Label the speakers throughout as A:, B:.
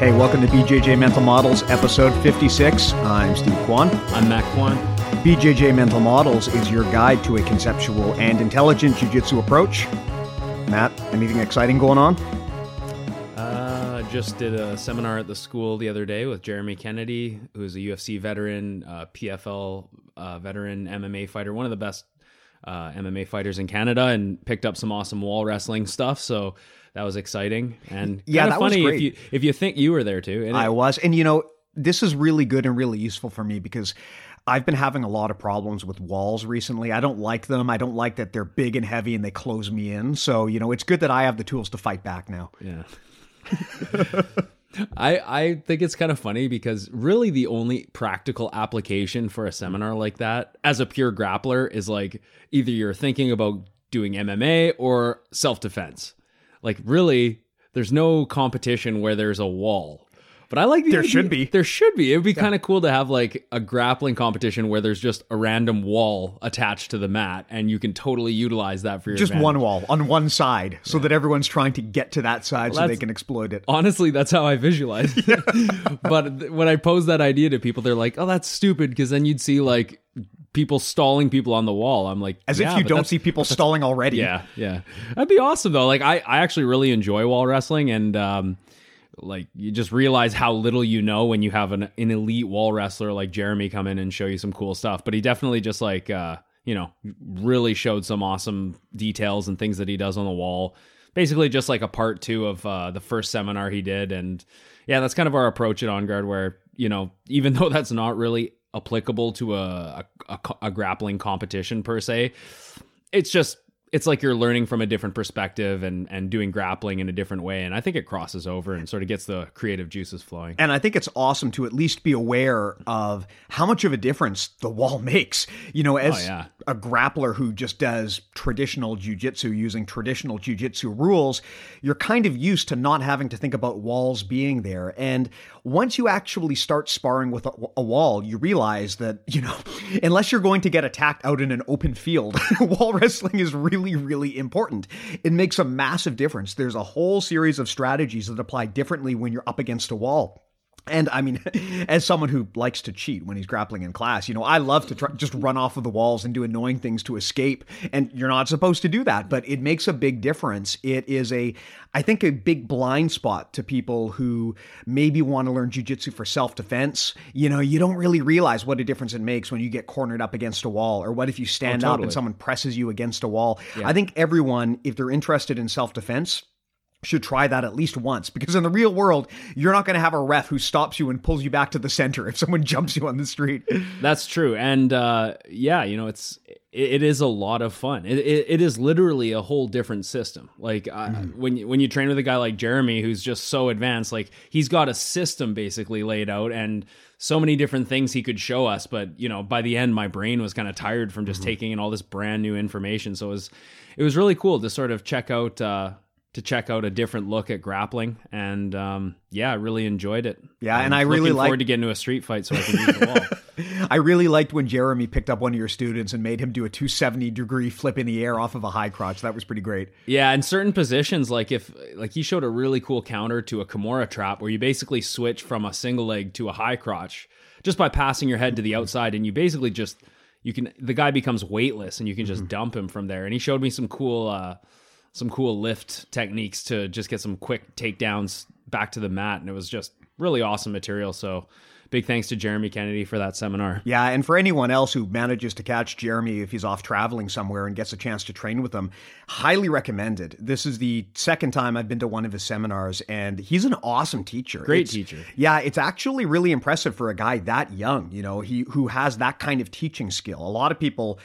A: Hey, welcome to BJJ Mental Models, episode 56. I'm Steve Kwan.
B: I'm Matt Kwan.
A: BJJ Mental Models is your guide to a conceptual and intelligent jiu-jitsu approach. Matt, anything exciting going on?
B: Uh, just did a seminar at the school the other day with Jeremy Kennedy, who's a UFC veteran, uh, PFL uh, veteran, MMA fighter, one of the best uh, MMA fighters in Canada, and picked up some awesome wall wrestling stuff. So that was exciting and
A: Yeah, that was
B: funny
A: great.
B: if you if you think you were there too. And
A: I
B: it-
A: was. And you know, this is really good and really useful for me because I've been having a lot of problems with walls recently. I don't like them. I don't like that they're big and heavy and they close me in. So, you know, it's good that I have the tools to fight back now.
B: Yeah. I I think it's kind of funny because really the only practical application for a seminar like that as a pure grappler is like either you're thinking about doing MMA or self-defense. Like really there's no competition where there's a wall. But I like the
A: There
B: idea-
A: should be.
B: There should be. It would be kind of cool to have like a grappling competition where there's just a random wall attached to the mat, and you can totally utilize that for your
A: Just
B: advantage.
A: one wall on one side so that everyone's trying to get to that side so they can exploit it.
B: honestly that's how i visualize it but when i pose that idea to people they're like oh that's stupid because then you'd see like people stalling people on the wall. I'm like
A: As
B: yeah,
A: if you don't see people stalling already.
B: yeah yeah. That'd be awesome though. Like i i actually really enjoy wall wrestling and um like you just realize how little you know when you have an, an elite wall wrestler like jeremy come in and show you some cool stuff. But he definitely just like uh you know really showed some awesome details and things that he does on the wall. Basically just like a part two of uh the first seminar he did. And yeah that's kind of our approach at on guard where you know even though that's not really applicable to a a, a, a grappling competition per se it's just it's like you're learning from a different perspective and and doing grappling in a different way and i think it crosses over and sort of gets the creative juices flowing
A: And I think it's awesome to at least be aware of how much of a difference the wall makes. You know, as
B: Oh, yeah.
A: a grappler who just does traditional jujitsu using traditional jujitsu rules, you're kind of used to not having to think about walls being there. And once you actually start sparring with a, a wall, you realize that, you know, unless you're going to get attacked out in an open field, wall wrestling is really, really important. It makes a massive difference. There's a whole series of strategies that apply differently when you're up against a wall. And I mean, as someone who likes to cheat when he's grappling in class, you know, I love to try, just run off of the walls and do annoying things to escape. And you're not supposed to do that, but it makes a big difference. It is a, I think, a big blind spot to people who maybe want to learn jujitsu for self defense. You know, you don't really realize what a difference it makes when you get cornered up against a wall, or what if you oh, stand up and someone presses you against a wall. I think everyone, if they're interested in self defense, should try that at least once because in the real world you're not going to have a ref who stops you and pulls you back to the center if someone jumps you on the street.
B: That's true and uh yeah you know it's it, it is a lot of fun. It, it, it is literally a whole different system. Like uh, when you, when you train with a guy like jeremy who's just so advanced like he's got a system basically laid out and so many different things he could show us but you know by the end my brain was kind of tired from just taking in all this brand new information so it was it was really cool to sort of check out uh to check out a different look at grappling. And um yeah i really enjoyed it.
A: Yeah, and
B: I'm
A: I really
B: looking
A: like-
B: forward to getting into a street fight so i can use the wall.
A: I really liked when jeremy picked up one of your students and made him do a 270 degree flip in the air off of a high crotch. That was pretty great.
B: Yeah, in certain positions, like if like he showed a really cool counter to a Kimura trap where you basically switch from a single leg to a high crotch just by passing your head to the outside, and you basically just you can the guy becomes weightless and you can just dump him from there. And he showed me some cool uh some cool lift techniques to just get some quick takedowns back to the mat, and it was just really awesome material. So big thanks to Jeremy Kennedy for that seminar.
A: Yeah, and for anyone else who manages to catch Jeremy if he's off traveling somewhere and gets a chance to train with him, highly recommended. This is the second time I've been to one of his seminars, and he's an awesome teacher.
B: Great
A: It's-
B: teacher.
A: Yeah, it's actually really impressive for a guy that young. You know, he who has that kind of teaching skill. A lot of people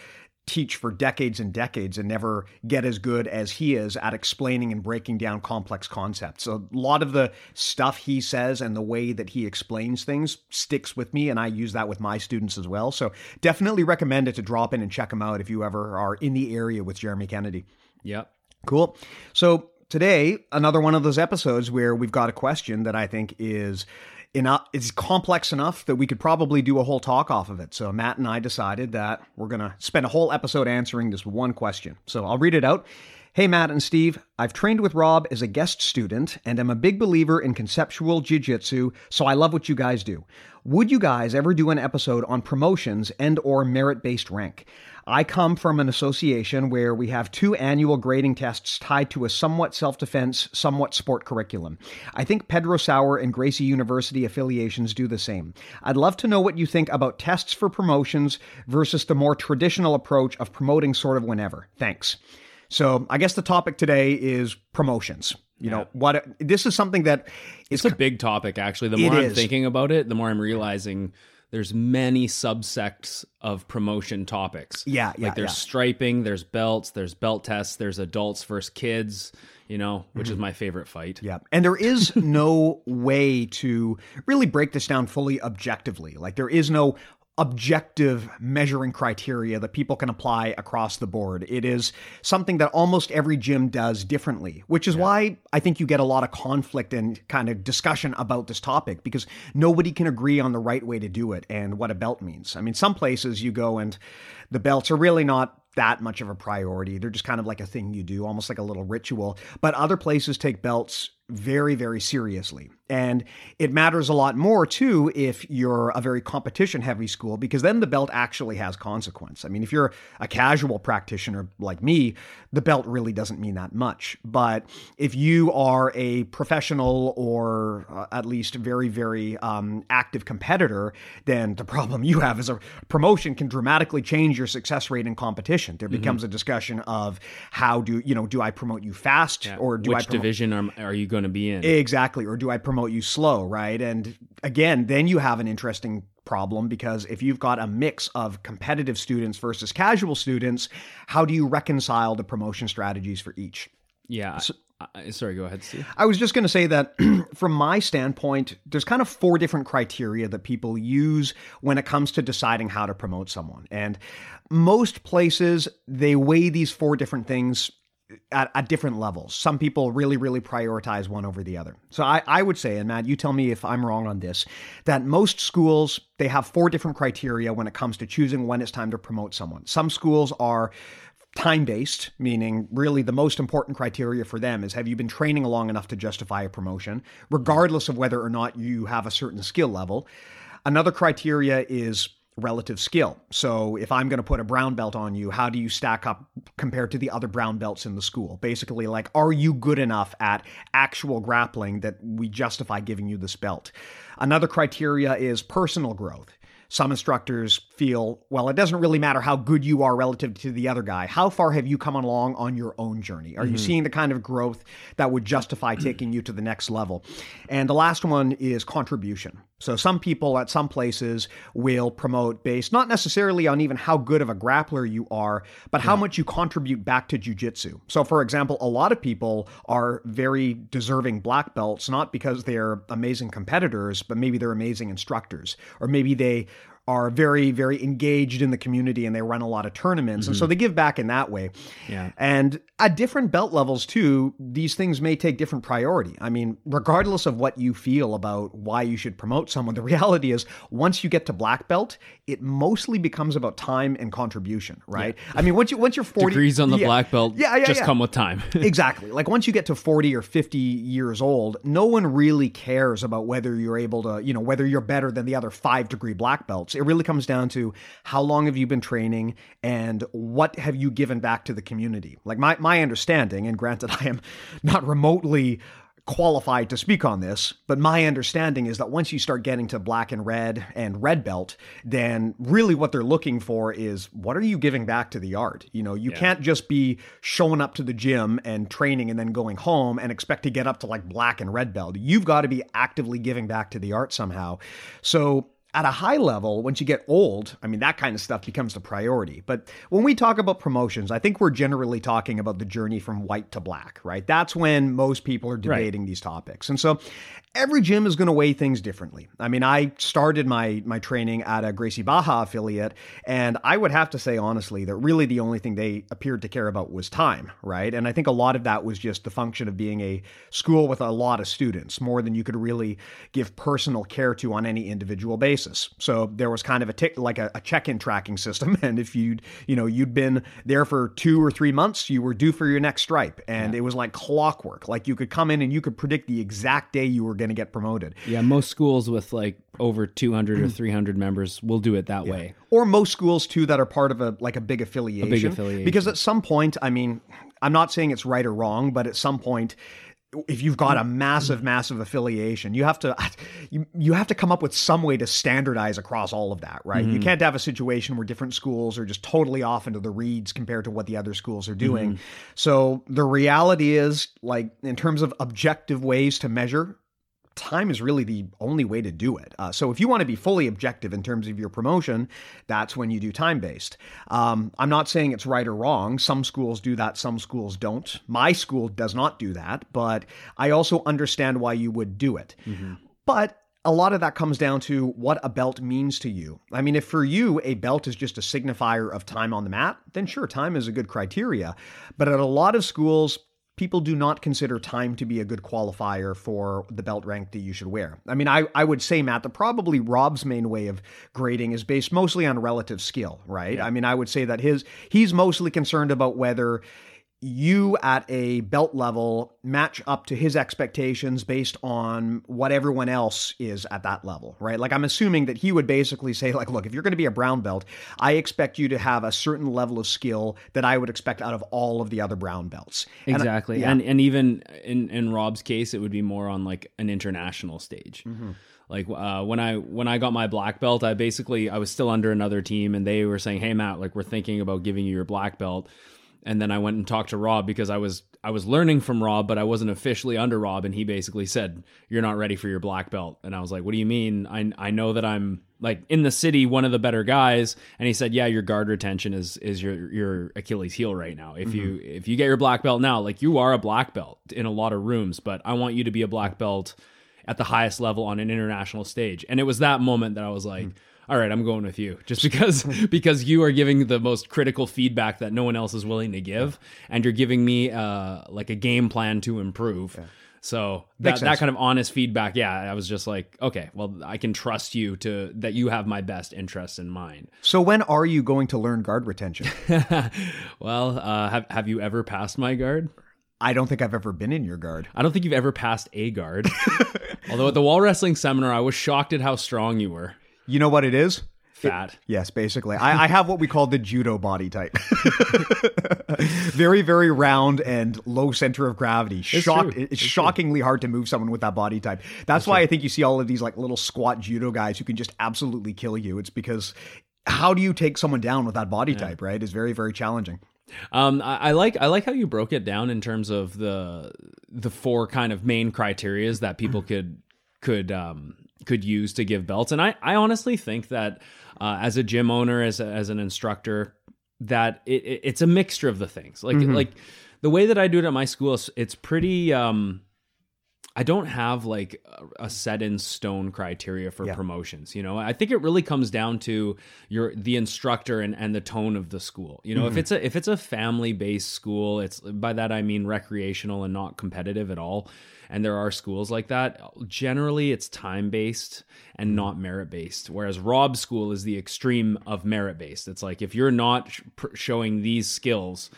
A: teach for decades and decades and never get as good as he is at explaining and breaking down complex concepts. A lot of the stuff he says and the way that he explains things sticks with me and I use that with my students as well. So definitely recommend it to drop in and check him out if you ever are in the area with Jeremy Kennedy.
B: Yep.
A: Cool. So today, another one of those episodes where we've got a question that I think is enough it's complex enough that we could probably do a whole talk off of it. So Matt and I decided that we're going to spend a whole episode answering this one question. So I'll read it out. Hey Matt and Steve, I've trained with Rob as a guest student and am a big believer in conceptual jiu-jitsu, so I love what you guys do. Would you guys ever do an episode on promotions and or merit-based rank? I come from an association where we have two annual grading tests tied to a somewhat self defense, somewhat sport curriculum. I think Pedro Sauer and Gracie University affiliations do the same. I'd love to know what you think about tests for promotions versus the more traditional approach of promoting sort of whenever. Thanks. So I guess the topic today is promotions. You know what? This is something that is
B: It's a big topic, actually. The more I'm
A: is.
B: thinking about it, the more I'm realizing there's many subsects of promotion topics.
A: Yeah, yeah,
B: Like there's
A: yeah.
B: striping, there's belts, there's belt tests, there's adults versus kids, you know, which
A: Mm-hmm.
B: is my favorite fight.
A: Yeah. And there is no way to really break this down fully objectively. Like there is no objective measuring criteria that people can apply across the board. It is something that almost every gym does differently, which is why I think you get a lot of conflict and kind of discussion about this topic because nobody can agree on the right way to do it and what a belt means. I mean, some places you go and the belts are really not that much of a priority. They're just kind of like a thing you do, almost like a little ritual. But other places take belts very, very seriously. And it matters a lot more too if you're a very competition heavy school, because then the belt actually has consequence. I mean, if you're a casual practitioner like me, the belt really doesn't mean that much. But if you are a professional or uh, at least very, very um, active competitor, then the problem you have is a promotion can dramatically change your success rate in competition. There becomes a discussion of how do you know do I promote you fast or do I
B: Which
A: promote
B: division are, are you going to be in?
A: Exactly. Or do I promote you slow, right? And again, then you have an interesting problem because if you've got a mix of competitive students versus casual students, how do you reconcile the promotion strategies for each?
B: yeah. I- sorry, go ahead, Steve.
A: I was just going to say that from my standpoint, there's kind of four different criteria that people use when it comes to deciding how to promote someone. And most places, they weigh these four different things at, at different levels. Some people really, really prioritize one over the other. So I, I would say, and Matt, you tell me if I'm wrong on this, that most schools, they have four different criteria when it comes to choosing when it's time to promote someone. Some schools are time based, meaning really the most important criteria for them is have you been training long enough to justify a promotion, regardless of whether or not you have a certain skill level. Another criteria is relative skill. So if I'm going to put a brown belt on you, how do you stack up compared to the other brown belts in the school? Basically, like, are you good enough at actual grappling that we justify giving you this belt? Another criteria is personal growth. Some instructors feel, well, it doesn't really matter how good you are relative to the other guy. How far have you come along on your own journey? Are you mm-hmm. seeing the kind of growth that would justify taking you to the next level? And the last one is contribution. So some people at some places will promote based not necessarily on even how good of a grappler you are, but how much you contribute back to jujitsu. So for example, a lot of people are very deserving black belts, not because they're amazing competitors, but maybe they're amazing instructors, or maybe they are very, very engaged in the community and they run a lot of tournaments. And so mm-hmm. they give back in that way.
B: Yeah.
A: And at different belt levels, too, these things may take different priority. I mean, regardless of what you feel about why you should promote someone, the reality is once you get to black belt, it mostly becomes about time and contribution, right? I mean, once you once you're 40
B: Degrees on the
A: Yeah.
B: black belt
A: Yeah, yeah,
B: just
A: yeah.
B: come with time.
A: exactly. Like once you get to 40 or 50 years old, no one really cares about whether you're able to, you know, whether you're better than the other 5 degree black belts. It really comes down to how long have you been training and what have you given back to the community. Like my my understanding and granted I am not remotely qualified to speak on this, but my understanding is that once you start getting to black and red and red belt, then really what they're looking for is what are you giving back to the art? You know, you yeah. can't just be showing up to the gym and training and then going home and expect to get up to like black and red belt. You've got to be actively giving back to the art somehow. So at a high level, once you get old, I mean, that kind of stuff becomes the priority. But when we talk about promotions, I think we're generally talking about the journey from white to black, right? That's when most people are debating right. these topics. And so every gym is going to weigh things differently. I mean, I started my my training at a Gracie Barra affiliate, and I would have to say honestly that really the only thing they appeared to care about was time, right? And I think a lot of that was just the function of being a school with a lot of students, more than you could really give personal care to on any individual basis. So there was kind of a tick like a, a check-in tracking system, and if you'd you know you'd been there for two or three months, you were due for your next stripe, and yeah. it was like clockwork. Like you could come in and you could predict the exact day you were going going to get promoted.
B: Yeah, most schools with like over 200 or 300 members will do it that yeah. way.
A: Or most schools too that are part of a like a big affiliation.
B: A big affiliation.
A: Because at some point, I mean, I'm not saying it's right or wrong, but at some point if you've got a massive massive affiliation you have to you, you have to come up with some way to standardize across all of that right mm-hmm. you can't have a situation where different schools are just totally off into the reeds compared to what the other schools are doing mm-hmm. so the reality is like in terms of objective ways to measure time is really the only way to do it. Uh, so if you want to be fully objective in terms of your promotion, that's when you do time based. Um, I'm not saying it's right or wrong. Some schools do that, some schools don't. My school does not do that, but I also understand why you would do it. Mm-hmm. But a lot of that comes down to what a belt means to you. I mean, if for you a belt is just a signifier of time on the mat, then sure, time is a good criteria. But at a lot of schools, people do not consider time to be a good qualifier for the belt rank that you should wear. I mean, I, I would say, Matt, that probably Rob's main way of grading is based mostly on relative skill, right? Yeah. I mean, I would say that his he's mostly concerned about whether you at a belt level match up to his expectations based on what everyone else is at that level, right? Like I'm assuming that he would basically say like, look, if you're going to be a brown belt, I expect you to have a certain level of skill that I would expect out of all of the other brown belts.
B: Exactly. And, yeah. and, and even in in Rob's case, it would be more on like an international stage. Mm-hmm like uh, when I when I got my black belt, I basically I was still under another team, and they were saying, "Hey Matt, like we're thinking about giving you your black belt." And then I went and talked to Rob because I was I was learning from Rob, but I wasn't officially under Rob, and he basically said, "You're not ready for your black belt." And I was like, "What do you mean? I I know that I'm like in the city, one of the better guys." And he said, "Yeah, your guard retention is is your your Achilles heel right now. If mm-hmm. you if you get your black belt now, like you are a black belt in a lot of rooms, but I want you to be a black belt at the highest level on an international stage." And it was that moment that I was like. Mm-hmm all right, I'm going with you just because because you are giving the most critical feedback that no one else is willing to give, and you're giving me uh, like a game plan to improve. Yeah. So that, that kind of honest feedback, yeah, I was just like, okay, well, I can trust you to that you have my best interests in mind.
A: So when are you going to learn guard retention?
B: well, uh, have have you ever passed my guard?
A: I don't think I've ever been in your guard.
B: I don't think you've ever passed a guard. Although at the wall wrestling seminar, I was shocked at how strong you were.
A: You know what it is?
B: Fat. It,
A: yes, basically. I, I, have what we call the judo body type. very, very round and low center of gravity. Shock, it's, it's shockingly true. hard to move someone with that body type. That's, That's why true. I think you see all of these like little squat judo guys who can just absolutely kill you. It's because how do you take someone down with that body yeah. type, right? Is very, very challenging.
B: Um, I, I, like I like how you broke it down in terms of the the four kind of main criterias that people could could um could use to give belts. And I, I honestly think that uh, as a gym owner, as a, as an instructor, that it, it, it's a mixture of the things. Like mm-hmm. like the way that I do it at my school, it's pretty. Um, I don't have like a set in stone criteria for yeah. promotions. You know, I think it really comes down to your the instructor and, and the tone of the school. You know, mm-hmm. if it's a if it's a family based school, it's by that I mean recreational and not competitive at all and there are schools like that. Generally it's time based and mm-hmm. not merit based whereas rob's school is the extreme of merit based it's like if you're not sh- showing these skills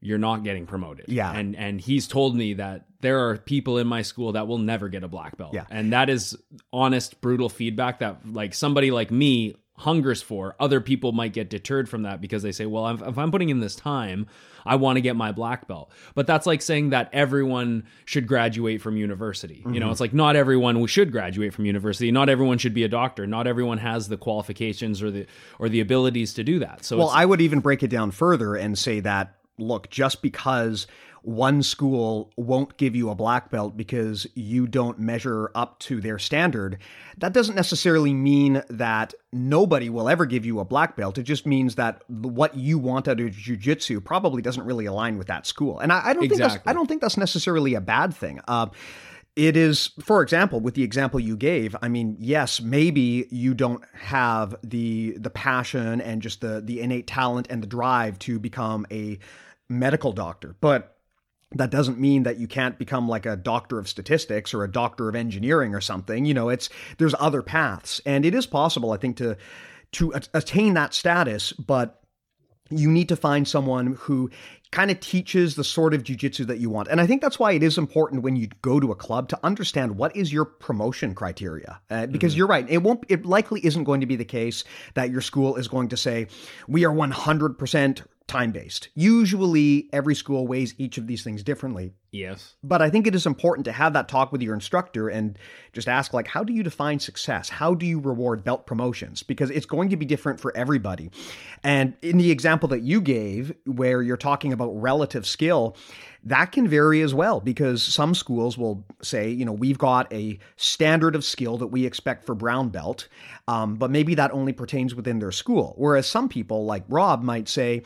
B: you're not getting promoted.
A: Yeah.
B: And and he's told me that there are people in my school that will never get a black belt.
A: Yeah.
B: And that is honest brutal feedback that like somebody like me hungers for, other people might get deterred from that because they say, well, if I'm putting in this time, I want to get my black belt. But that's like saying that everyone should graduate from university. Mm-hmm. You know, mm-hmm. it's like not everyone should graduate from university. Not everyone should be a doctor. Not everyone has the qualifications or the or the abilities to do that. So
A: Well, I would even break it down further and say that look, just because one school won't give you a black belt because you don't measure up to their standard, that doesn't necessarily mean that nobody will ever give you a black belt. It just means that what you want out of jujitsu probably doesn't really align with that school. And I, I don't exactly. think that's I don't think that's necessarily a bad thing. Uh, it is for example with the example you gave i mean yes maybe you don't have the the passion and just the the innate talent and the drive to become a medical doctor but that doesn't mean that you can't become like a doctor of statistics or a doctor of engineering or something. You know it's there's other paths. And it is possible i think to to attain that status but you need to find someone who kind of teaches the sort of jujitsu that you want. And I think that's why it is important when you go to a club to understand what is your promotion criteria. Uh, because mm-hmm. you're right, it won't it likely isn't going to be the case that your school is going to say we are 100% time based. Usually, every school weighs each of these things differently.
B: Yes.
A: But I think it is important to have that talk with your instructor and just ask, like, how do you define success? How do you reward belt promotions? Because it's going to be different for everybody. And in the example that you gave, where you're talking about relative skill, that can vary as well because some schools will say, you know, we've got a standard of skill that we expect for brown belt, um, but maybe that only pertains within their school. Whereas some people, like Rob, might say,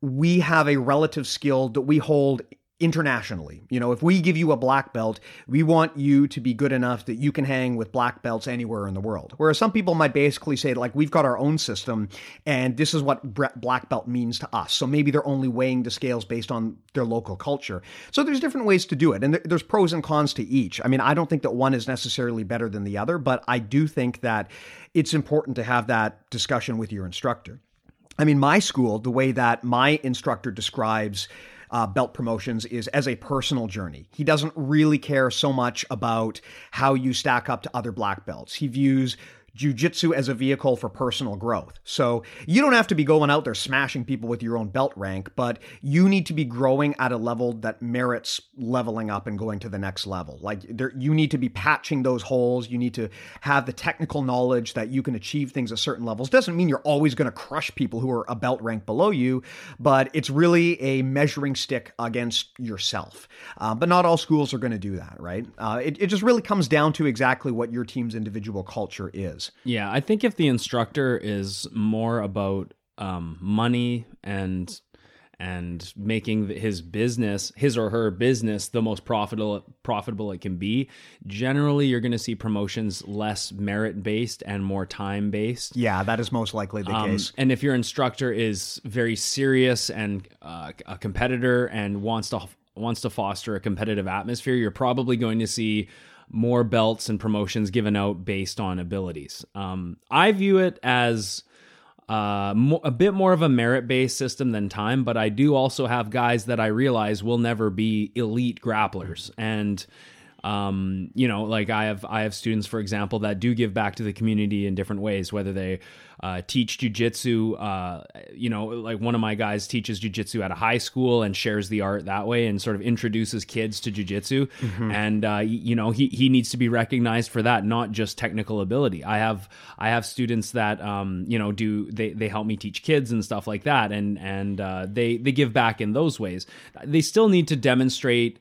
A: we have a relative skill that we hold internationally. You know, if we give you a black belt, we want you to be good enough that you can hang with black belts anywhere in the world. Whereas some people might basically say, like, we've got our own system and this is what black belt means to us. So maybe they're only weighing the scales based on their local culture. So there's different ways to do it. And there's pros and cons to each. I mean, I don't think that one is necessarily better than the other, but I do think that it's important to have that discussion with your instructor. I mean, my school, the way that my instructor describes uh, belt promotions is as a personal journey. He doesn't really care so much about how you stack up to other black belts. He views jujitsu as a vehicle for personal growth. So you don't have to be going out there smashing people with your own belt rank, but you need to be growing at a level that merits leveling up and going to the next level. Like there, you need to be patching those holes. You need to have the technical knowledge that you can achieve things at certain levels. Doesn't mean you're always going to crush people who are a belt rank below you, but it's really a measuring stick against yourself. Uh, but not all schools are going to do that, right? Uh, it, it just really comes down to exactly what your team's individual culture is.
B: Yeah, I think if the instructor is more about um, money and and making his business, his or her business, the most profitable profitable it can be, generally you're going to see promotions less merit based and more time based.
A: Yeah, that is most likely the um, case.
B: And if your instructor is very serious and uh, a competitor and wants to wants to foster a competitive atmosphere, you're probably going to see more belts and promotions given out based on abilities. Um, I view it as uh, mo- a bit more of a merit based system than time, but I do also have guys that I realize will never be elite grapplers. And um, you know, like I have I have students, for example, that do give back to the community in different ways, whether they uh, teach jujitsu. Uh, you know, like one of my guys teaches jujitsu at a high school and shares the art that way, and sort of introduces kids to jujitsu. Mm-hmm. And uh, you know, he he needs to be recognized for that, not just technical ability. I have I have students that um, you know do they they help me teach kids and stuff like that, and and uh, they they give back in those ways. They still need to demonstrate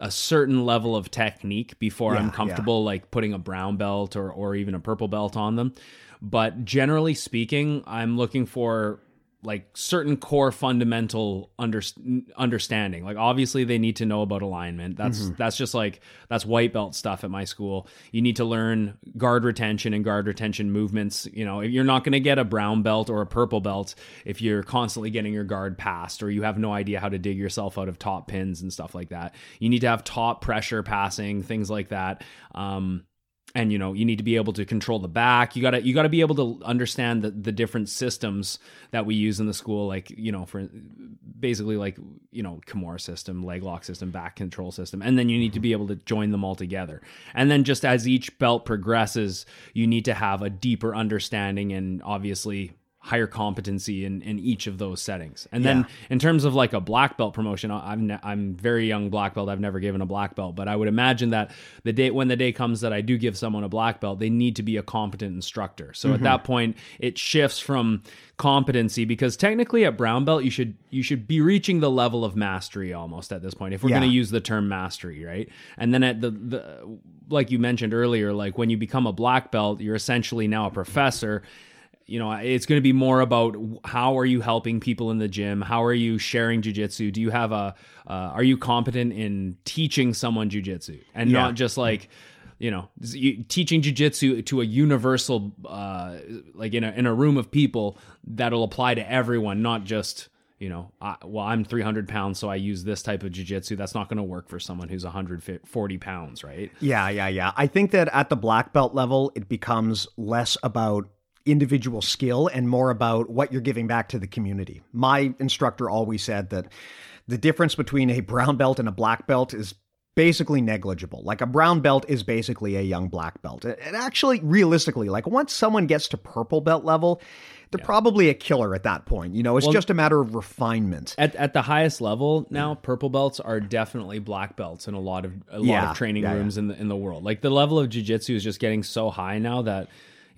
B: a certain level of technique before yeah, I'm comfortable yeah. like putting a brown belt or or even a purple belt on them. But generally speaking, I'm looking for like certain core fundamental under, understanding. Like obviously they need to know about alignment. That's mm-hmm. that's just like that's white belt stuff at my school. You need to learn guard retention and guard retention movements. You know, you're not going to get a brown belt or a purple belt if you're constantly getting your guard passed or you have no idea how to dig yourself out of top pins and stuff like that. You need to have top pressure passing, things like that. Um, and you know you need to be able to control the back. You got to you got to be able to understand the, the different systems that we use in the school. Like you know for basically like you know Kimura system, leg lock system, back control system, and then you need to be able to join them all together. And then just as each belt progresses, you need to have a deeper understanding and obviously higher competency in, in each of those settings. And then in terms of like a black belt promotion, I'm ne- I'm very young black belt. I've never given a black belt, but I would imagine that the day when the day comes that I do give someone a black belt, they need to be a competent instructor. So at mm-hmm. that point, it shifts from competency because technically at brown belt you should you should be reaching the level of mastery almost at this point if we're
A: Yeah.
B: going to use the term mastery right and then at the, the like you mentioned earlier like when you become a black belt you're essentially now a professor you know it's going to be more about how are you helping people in the gym? How are you sharing jujitsu do you have a uh, are you competent in teaching someone jujitsu and
A: Yeah.
B: not just like you know teaching jujitsu to a universal uh like in a in a room of people that'll apply to everyone not just you know I, well i'm 300 pounds so i use this type of jujitsu that's not going to work for someone who's 140 pounds right?
A: Yeah, yeah, yeah. I think that at the black belt level, it becomes less about individual skill and more about what you're giving back to the community. My instructor always said that the difference between a brown belt and a black belt is basically negligible. Like a brown belt is basically a young black belt. And actually, realistically, like once someone gets to purple belt level, they're probably a killer at that point. You know, it's just a matter of refinement.
B: at, at the highest level now purple belts are definitely black belts in a lot of a lot
A: Yeah,
B: of training
A: yeah, yeah.
B: rooms in the in the world like the level of jiu-jitsu is just getting so high now that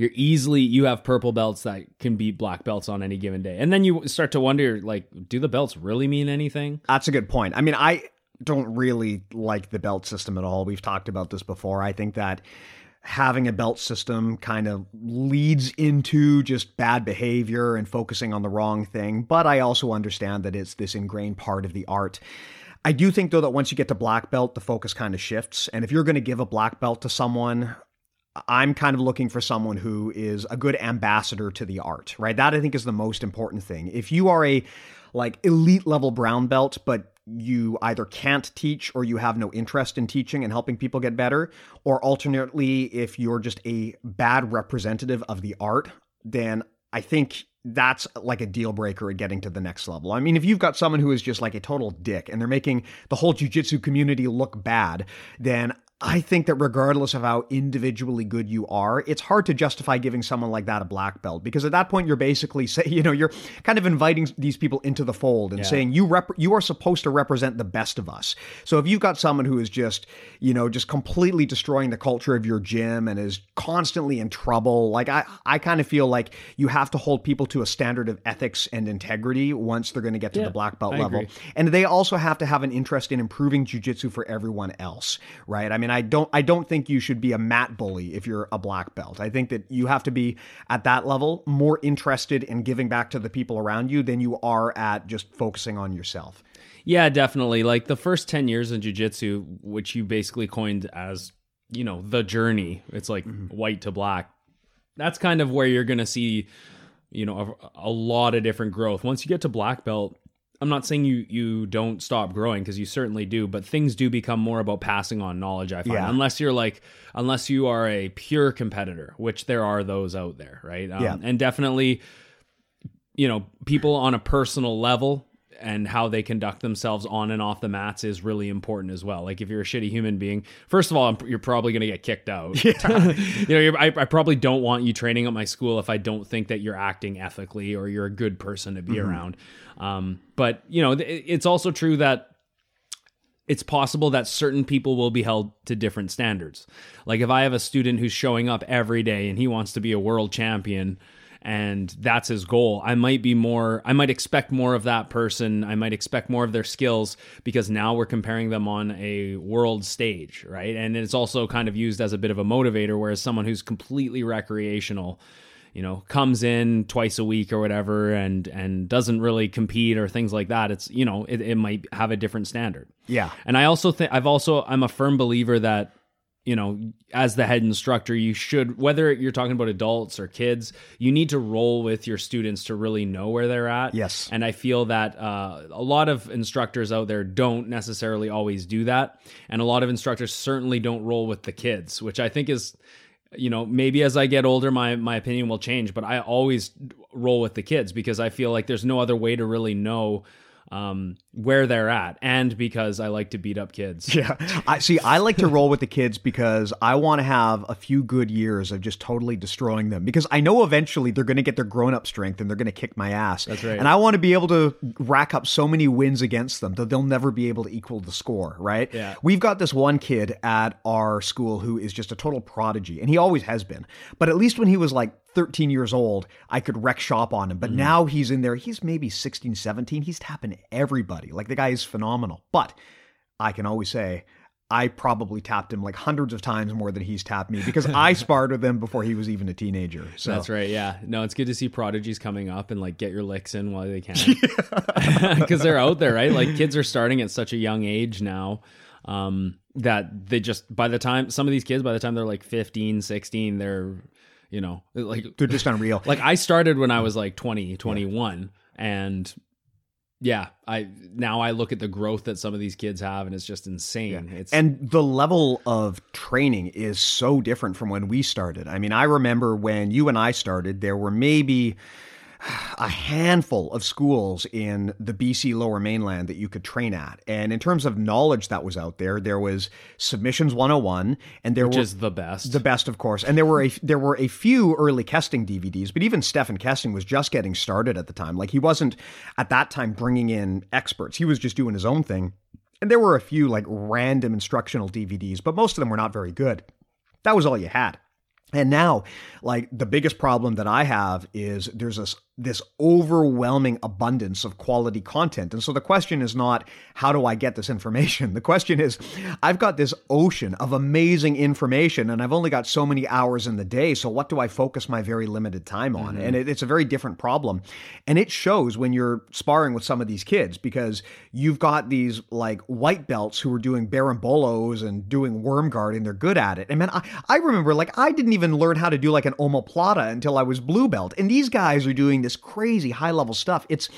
B: you're easily you have purple belts that can beat black belts on any given day and then you start to wonder like do the belts really mean anything
A: That's a good point. I mean, I don't really like the belt system at all. We've talked about this before. I think that having a belt system kind of leads into just bad behavior and focusing on the wrong thing. But I also understand that it's this ingrained part of the art. I do think, though, that once you get to black belt, the focus kind of shifts. And if you're going to give a black belt to someone, I'm kind of looking for someone who is a good ambassador to the art, right? That I think is the most important thing. If you are a like elite level brown belt, but you either can't teach or you have no interest in teaching and helping people get better, or alternately, if you're just a bad representative of the art, then I think that's like a deal breaker at getting to the next level. I mean, if you've got someone who is just like a total dick and they're making the whole jujitsu community look bad, then I think that regardless of how individually good you are, it's hard to justify giving someone like that a black belt because at that point you're basically say, you know, you're kind of inviting these people into the fold and saying you rep- you are supposed to represent the best of us. So if you've got someone who is just, you know, just completely destroying the culture of your gym and is constantly in trouble, like I I kind of feel like you have to hold people to a standard of ethics and integrity once they're going to get to the black belt
B: I
A: level.
B: agree.
A: And they also have to have an interest in improving jujitsu for everyone else, right? I mean, I don't I don't think you should be a mat bully if you're a black belt. I think that you have to be at that level more interested in giving back to the people around you than you are at just focusing on yourself.
B: Yeah, definitely. Like the first 10 years in jiu-jitsu, which you basically coined as, you know, the journey. It's like mm-hmm. white to black. That's kind of where you're going to see, you know, a, a lot of different growth. Once you get to black belt, I'm not saying you you don't stop growing because you certainly do, but things do become more about passing on knowledge, I find.
A: Yeah.
B: Unless you're like unless you are a pure competitor, which there are those out there, right? Um,
A: Yeah.
B: and definitely you know, people on a personal level and how they conduct themselves on and off the mats is really important as well. Like if you're a shitty human being, first of all, you're probably going to get kicked out. you know, you're, I, I probably don't want you training at my school if I don't think that you're acting ethically or you're a good person to be around. Um, but you know, it's also true that it's possible that certain people will be held to different standards. Like if I have a student who's showing up every day and he wants to be a world champion and that's his goal, I might be more I might expect more of that person. I might expect more of their skills because now we're comparing them on a world stage, right? And it's also kind of used as a bit of a motivator whereas someone who's completely recreational you know comes in twice a week or whatever and and doesn't really compete or things like that it's you know it, it might have a different standard
A: Yeah.
B: and i also think i've also i'm a firm believer that you know as the head instructor you should whether you're talking about adults or kids you need to roll with your students to really know where they're at
A: Yes.
B: and i feel that uh, a lot of instructors out there don't necessarily always do that and a lot of instructors certainly don't roll with the kids which i think is you know maybe as i get older my my opinion will change but i always roll with the kids because i feel like there's no other way to really know um, where they're at, and because I like to beat up kids.
A: Yeah. I see I like to roll with the kids because I want to have a few good years of just totally destroying them because I know eventually they're going to get their grown-up strength and they're going to kick my ass.
B: That's right.
A: And I want to be able to rack up so many wins against them that they'll never be able to equal the score, right?
B: Yeah.
A: We've got this one kid at our school who is just a total prodigy and he always has been. But at least when he was like 13 years old, I could wreck shop on him. But now he's in there, he's maybe 16, 17. He's tapping everybody. Like the guy is phenomenal. But I can always say, I probably tapped him like hundreds of times more than he's tapped me because I sparred with him before he was even a teenager. So
B: That's right. Yeah. No, it's good to see prodigies coming up and like get your licks in while they can. Because they're out there, right? Like kids are starting at such a young age now um, that they just, by the time, some of these kids, by the time they're like 15, 16, they're, you know, like,
A: they're just unreal.
B: like I started when I was like 20, 21. And yeah, I now I look at the growth that some of these kids have and it's just insane. It's
A: and the level of training is so different from when we started. I mean, I remember when you and I started, there were maybe a handful of schools in the BC lower mainland that you could train at. And in terms of knowledge that was out there, there was Submissions 101 and there
B: which
A: were
B: is the best.
A: the best, of course. And there were a there were a few early Kesting DVDs, but even Stephan Kesting was just getting started at the time. Like he wasn't at that time bringing in experts; he was just doing his own thing. And there were a few like random instructional DVDs, but most of them were not very good. That was all you had. And now, like the biggest problem that I have is there's this this overwhelming abundance of quality content. And so the question is not how do I get this information? The question is I've got this ocean of amazing information and I've only got so many hours in the day. So what do I focus my very limited time on? Mm-hmm. And it, it's a very different problem. And it shows when you're sparring with some of these kids because you've got these like white belts who are doing berimbolos and doing worm guarding. They're good at it. And man, I, I remember like I didn't even learn how to do like an omoplata until I was blue belt. And these guys are doing this crazy high level stuff. It's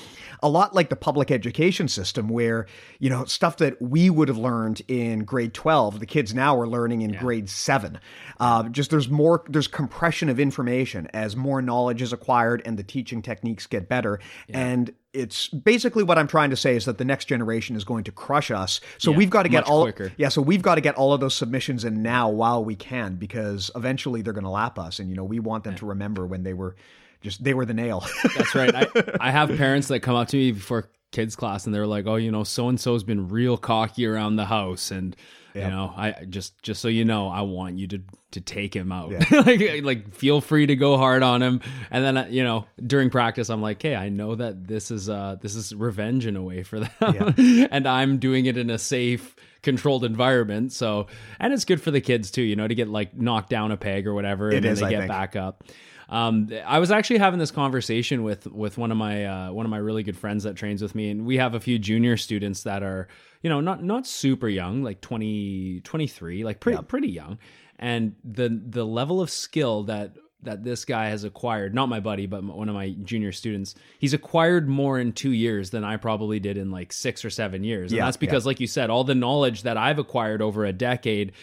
A: a lot like the public education system where, you know, stuff that we would have learned in grade 12, the kids now are learning in grade seven. Uh, just there's more, there's compression of information as more knowledge is acquired and the teaching techniques get better. And it's basically what I'm trying to say is that the next generation is going to crush us. So
B: Yeah,
A: we've got to get all
B: quicker.
A: yeah, so we've got to get all of those submissions in now while we can because eventually they're going to lap us and you know, we want them to remember when they were just they were the nail.
B: That's right. I, I have parents that come up to me before kids class and they're like, "Oh, you know, so and so's been real cocky around the house, and you know, I just just so you know, I want you to to take him out. like like feel free to go hard on him." And then you know, during practice, I'm like, "Hey, I know that this is uh this is revenge in a way for them, and I'm doing it in a safe." Controlled environment. So and it's good for the kids too you know to get like knocked down a peg or whatever and
A: It
B: then
A: is,
B: they
A: I
B: get
A: think.
B: back up. Um, I was actually having this conversation with with one of my uh, one of my really good friends that trains with me, and we have a few junior students that are you know not not super young, like 20, 23, like pretty pretty young, and the the level of skill that that this guy has acquired not my buddy but one of my junior students he's acquired more in two years than i probably did in like six or seven years. And
A: Yeah,
B: that's because like you said all the knowledge that i've acquired over a decade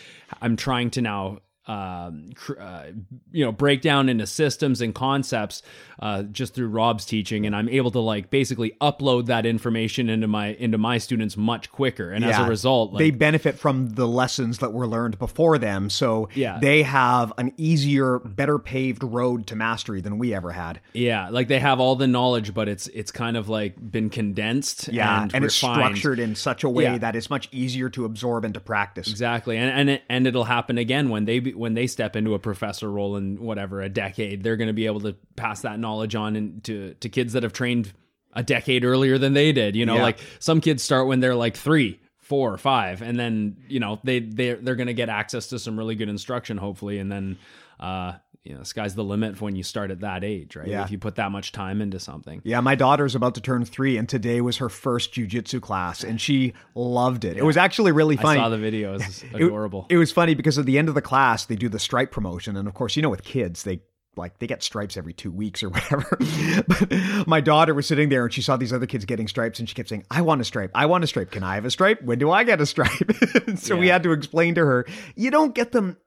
B: i'm trying to now um, cr- uh, you know, break down into systems and concepts uh, just through Rob's teaching, and I'm able to like basically upload that information into my into my students much quicker. And as a result, like,
A: they benefit from the lessons that were learned before them. So
B: Yeah.
A: they have an easier, better paved road to mastery than we ever had.
B: yeah, like they have all the knowledge, but it's it's kind of like been condensed.
A: Yeah.
B: and,
A: And, it's structured in such a way
B: Yeah.
A: that it's much easier to absorb and to practice.
B: Exactly, and and it, and it'll happen again when they be, when they step into a professor role in whatever a decade. They're going to be able to pass that knowledge on in, to to kids that have trained a decade earlier than they did. You know,
A: Yeah.
B: like some kids start when they're like three, four, five, and then you know they they they're going to get access to some really good instruction, hopefully, and then. uh you know, sky's the limit when you start at that age, right?
A: Yeah.
B: If you put that much time into something.
A: Yeah, my daughter's about to turn three, and today was her first jujitsu class, and she loved it. It was actually really
B: I
A: funny.
B: saw the videos. It's
A: It-
B: adorable.
A: It, was funny because at the end of the class, they do the stripe promotion, and of course, you know, with kids, they like they get stripes every two weeks or whatever. but my daughter was sitting there and she saw these other kids getting stripes, and she kept saying, "I want a stripe. I want a stripe. Can I have a stripe? When do I get a stripe?" so we had to explain to her, "You don't get them."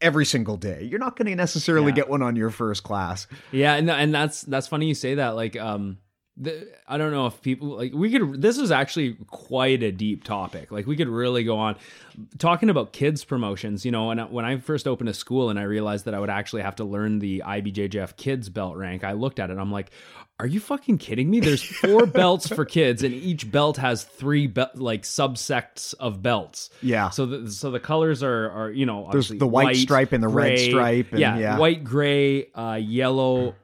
A: Every single day, you're not going to necessarily
B: Yeah.
A: get one on your first class.
B: Yeah, and and that's that's funny you say that. Like, um, the, I don't know if people like we could. This is actually quite a deep topic. Like we could really go on talking about kids promotions. You know, and when I first opened a school and I realized that I would actually have to learn the IBJJF kids belt rank, I looked at it. I'm like, are you fucking kidding me? There's four belts for kids, and each belt has three be- like subsects of belts.
A: Yeah.
B: So the so the colors are are you know
A: There's the white stripe and the red stripe and-
B: yeah,
A: yeah.
B: white, gray, uh, yellow,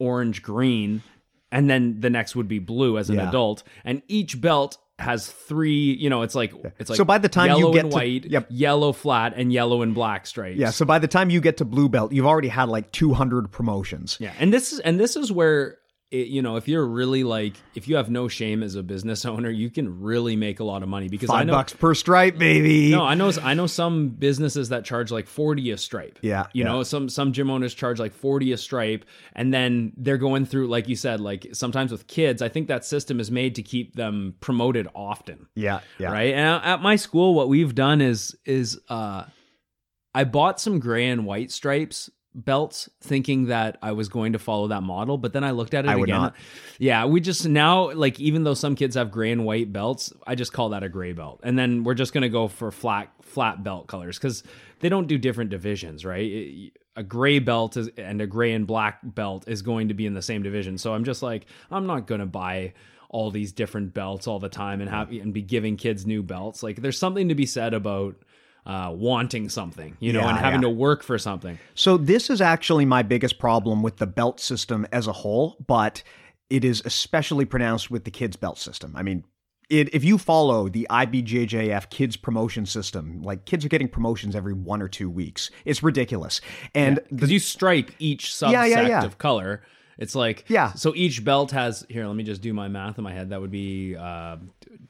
B: orange, green, and then the next would be blue as an
A: Yeah.
B: adult, and each belt has three. You know, it's like it's like
A: So by the time you get
B: and
A: to-
B: white,
A: Yep.
B: yellow flat, and yellow and black stripes.
A: Yeah, so by the time you get to blue belt, you've already had like 200 promotions.
B: Yeah, and this is and this is where it, you know if you're really like if you have no shame as a business owner, you can really make a lot of money because I
A: Five
B: know
A: bucks per stripe, baby.
B: no, I know I know some businesses that charge like 40 a stripe.
A: Yeah,
B: You
A: yeah.
B: know, some some gym owners charge like 40 a stripe and then they're going through like you said like sometimes with kids, I think that system is made to keep them promoted often.
A: Yeah, yeah.
B: Right? And at my school what we've done is is uh I bought some gray and white stripes belts thinking that I was going to follow that model, but then I looked at it
A: I would
B: again.
A: not.
B: Yeah, we just now like even though some kids have gray and white belts, I just call that a gray belt. And then we're just going to go for flat flat belt colors cuz they don't do different divisions, right? It- a gray belt is, and a gray and black belt is going to be in the same division. So I'm just like I'm not going to buy all these different belts all the time and have and be giving kids new belts. Like there's something to be said about uh, wanting something, you know,
A: Yeah,
B: and having
A: yeah.
B: to work for something.
A: So this is actually my biggest problem with the belt system as a whole, but it is especially pronounced with the kids belt system. I mean, it, if you follow the IBJJF kids promotion system, like kids are getting promotions every one or two weeks. It's ridiculous. And
B: because you stripe each subsect
A: Yeah, yeah, yeah.
B: of color. It's like
A: Yeah.
B: So each belt has here. Let me just do my math in my head. That would be uh,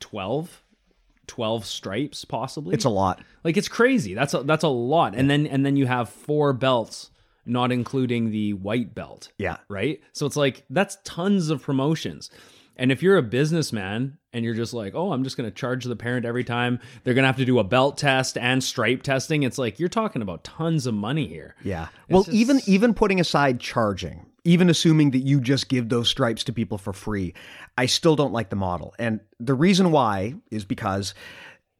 B: 12, 12 stripes, possibly.
A: it's a lot.
B: like it's crazy. That's a, that's a lot. And then and then you have four belts, not including the white belt.
A: Yeah.
B: Right. So it's like that's tons of promotions. And if you're a businessman and you're just like, oh, I'm just going to charge the parent every time they're going to have to do a belt test and stripe testing, it's like you're talking about tons of money here.
A: Yeah. Well,
B: just-
A: even even putting aside charging, even assuming that you just give those stripes to people for free, I still don't like the model. And the reason why is because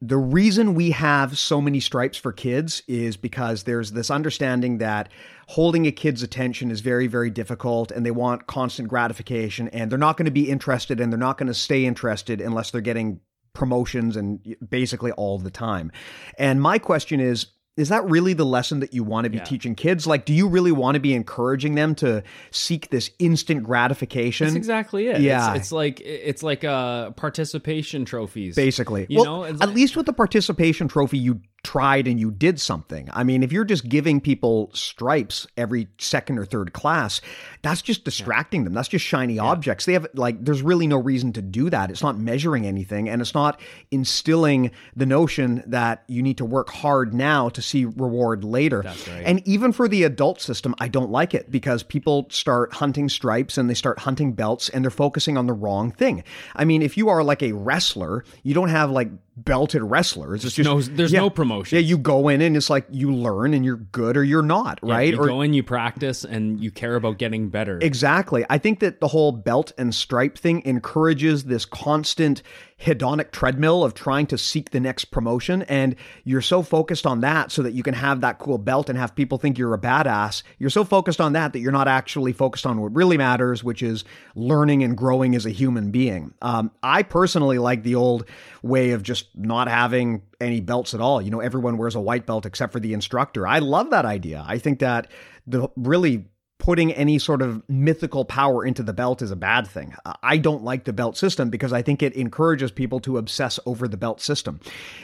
A: the reason we have so many stripes for kids is because there's this understanding that holding a kid's attention is very very difficult and they want constant gratification and they're not going to be interested and they're not going to stay interested unless they're getting promotions and basically all the time. And my question is is that really the lesson that you want to be teaching kids? Like, do you really want to be encouraging them to seek this instant gratification?
B: That's exactly it.
A: Yeah.
B: It's, it's like it's like uh participation trophies.
A: Basically,
B: You
A: well,
B: know,
A: at least with the participation trophy, you tried and you did something. I mean, if you're just giving people stripes every second or third class, that's just distracting them. That's just shiny objects. They have like, there's really no reason to do that. It's not measuring anything, and it's not instilling the notion that you need to work hard now to see reward later.
B: Right.
A: And even for the adult system, I don't like it because people start hunting stripes and they start hunting belts and they're focusing on the wrong thing. I mean, if you are like a wrestler, you don't have like belted wrestlers. It's just
B: no- there's
A: yeah.
B: no promotion.
A: Yeah, you go in and it's like you learn and you're good or you're not,
B: Yeah,
A: right?
B: You
A: or
B: go in, you practice, and you care about getting better.
A: Exactly. I think that the whole belt and stripe thing encourages this constant hedonic treadmill of trying to seek the next promotion. And you're so focused on that so that you can have that cool belt and have people think you're a badass. You're so focused on that that you're not actually focused on what really matters, which is learning and growing as a human being. Um, I personally like the old way of just not having any belts at all. You know, everyone wears a white belt except for the instructor. I love that idea. I think that the really putting any sort of mythical power into the belt is a bad thing. Uh, I don't like the belt system because I think it encourages people to obsess over the belt system.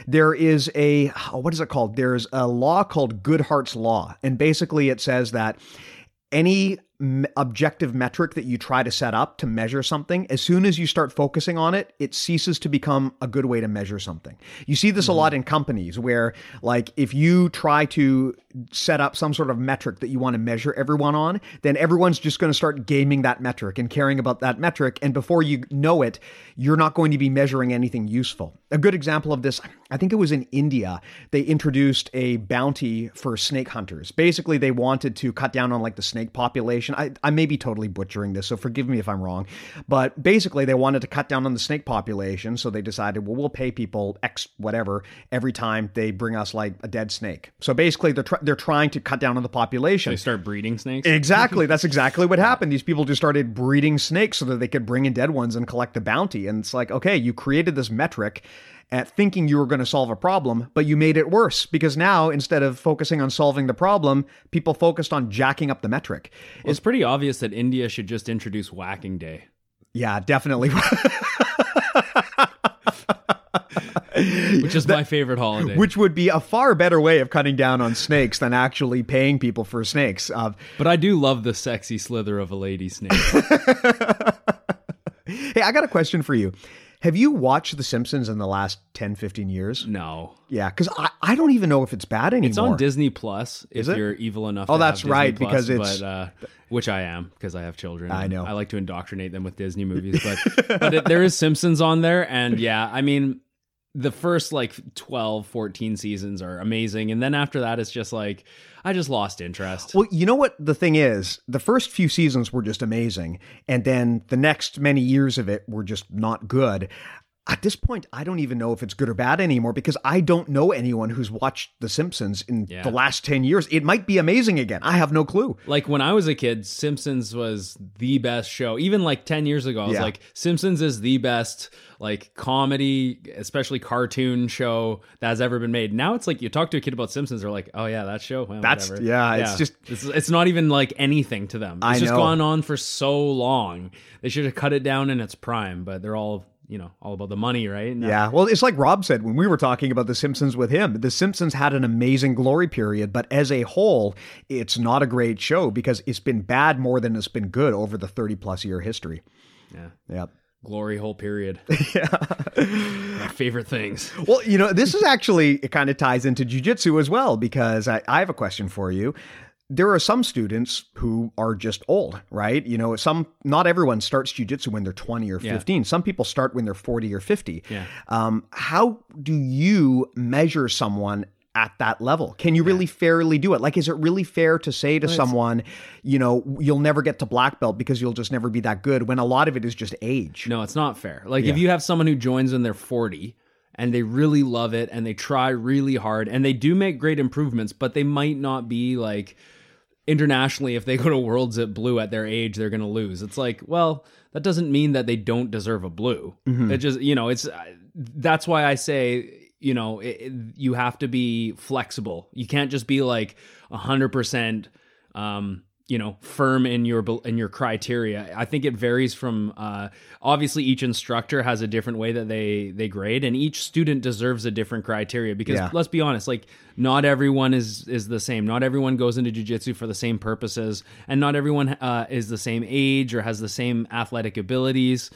A: There is a, oh, what is it called? There's a law called Goodhart's Law. And basically it says that any objective metric that you try to set up to measure something, as soon as you start focusing on it, it ceases to become a good way to measure something. You see this a lot in companies where, like, if you try to set up some sort of metric that you want to measure everyone on, then everyone's just going to start gaming that metric and caring about that metric. And before you know it, you're not going to be measuring anything useful. A good example of this, I think it was in India, they introduced a bounty for snake hunters. Basically, they wanted to cut down on like the snake population. I, I may be totally butchering this, so forgive me if I'm wrong. But basically, they wanted to cut down on the snake population. So they decided, well, we'll pay people X whatever every time they bring us like a dead snake. So basically, they're, they're trying to cut down on the population.
B: They start breeding snakes.
A: Exactly. That's exactly what happened. These people just started breeding snakes so that they could bring in dead ones and collect the bounty. And it's like, okay, you created this metric at thinking you were going to solve a problem, but you made it worse because now instead of focusing on solving the problem, people focused on jacking up the metric.
B: Well, it's pretty obvious that India should just introduce whacking day.
A: Yeah, definitely.
B: which is my favorite holiday.
A: Which would be a far better way of cutting down on snakes than actually paying people for snakes. Uh,
B: but I do love the sexy slither of a lady snake.
A: hey, I got a question for you. Have you watched The Simpsons in the last 10, 15 years?
B: No.
A: Yeah, because I, I don't even know if it's bad anymore.
B: It's on Disney Plus if
A: Is it?
B: you're evil enough
A: Oh,
B: to
A: that's
B: have
A: right,
B: Plus,
A: because it's-
B: but, uh, which I am because I have children.
A: I know.
B: I like to indoctrinate them with Disney movies, but but it, there is Simpsons on there and yeah, I mean the first like 12 14 seasons are amazing and then after that it's just like I just lost interest.
A: Well, you know what the thing is? The first few seasons were just amazing, and then the next many years of it were just not good. At this point, I don't even know if it's good or bad anymore because I don't know anyone who's watched The Simpsons in
B: Yeah.
A: the last 10 years. It might be amazing again. I have no clue.
B: like when I was a kid, Simpsons was the best show. Even like 10 years ago, I was
A: Yeah.
B: like, Simpsons is the best like comedy, especially cartoon show that has ever been made. Now it's like you talk to a kid about Simpsons, they're like, oh yeah, that show. Well,
A: That's-
B: whatever.
A: yeah, it's just-
B: it's, it's not even like anything to them. It's
A: I
B: just
A: know.
B: gone on for so long. They should have cut it down in its prime, but they're all, you know, all about the money, right? No.
A: Yeah, well, it's like Rob said when we were talking about The Simpsons with him. The Simpsons had an amazing glory period, but as a whole, it's not a great show because it's been bad more than it's been good over the 30 plus year history.
B: Yeah.
A: Yep.
B: Glory hole period. yeah. My favorite things.
A: Well, you know, this is actually, it kind of ties into jujitsu as well, because I, I have a question for you. There are some students who are just old, right? You know, some, not everyone starts jujitsu when they're 20 or 15. Some people start when they're 40 or 50.
B: Yeah.
A: Um, how do you measure someone at that level? Can you really fairly do it? Like, is it really fair to say to someone, you know, you'll never get to black belt because you'll just never be that good when a lot of it is just age?
B: No, it's not fair. Like if you have someone who joins when they're 40 and they really love it and they try really hard and they do make great improvements, but they might not be like internationally if they go to worlds at blue at their age they're going to lose. It's like, well, that doesn't mean that they don't deserve a blue. It just, you know, it's that's why I say you know, it, you have to be flexible. You can't just be like a hundred percent, um, you know, firm in your in your criteria. I think it varies from. Uh, obviously, each instructor has a different way that they they grade, and each student deserves a different criteria. Because
A: Yeah.
B: let's be honest, like not everyone is is the same. Not everyone goes into jujitsu for the same purposes, and not everyone uh, is the same age or has the same athletic abilities.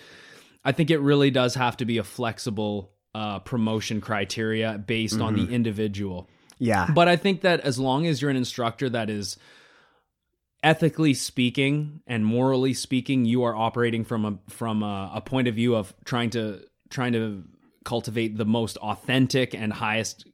B: I think it really does have to be a flexible uh, promotion criteria based on the individual.
A: Yeah.
B: But I think that as long as you're an instructor that is ethically speaking and morally speaking, you are operating from a from a, a point of view of trying to trying to cultivate the most authentic and highest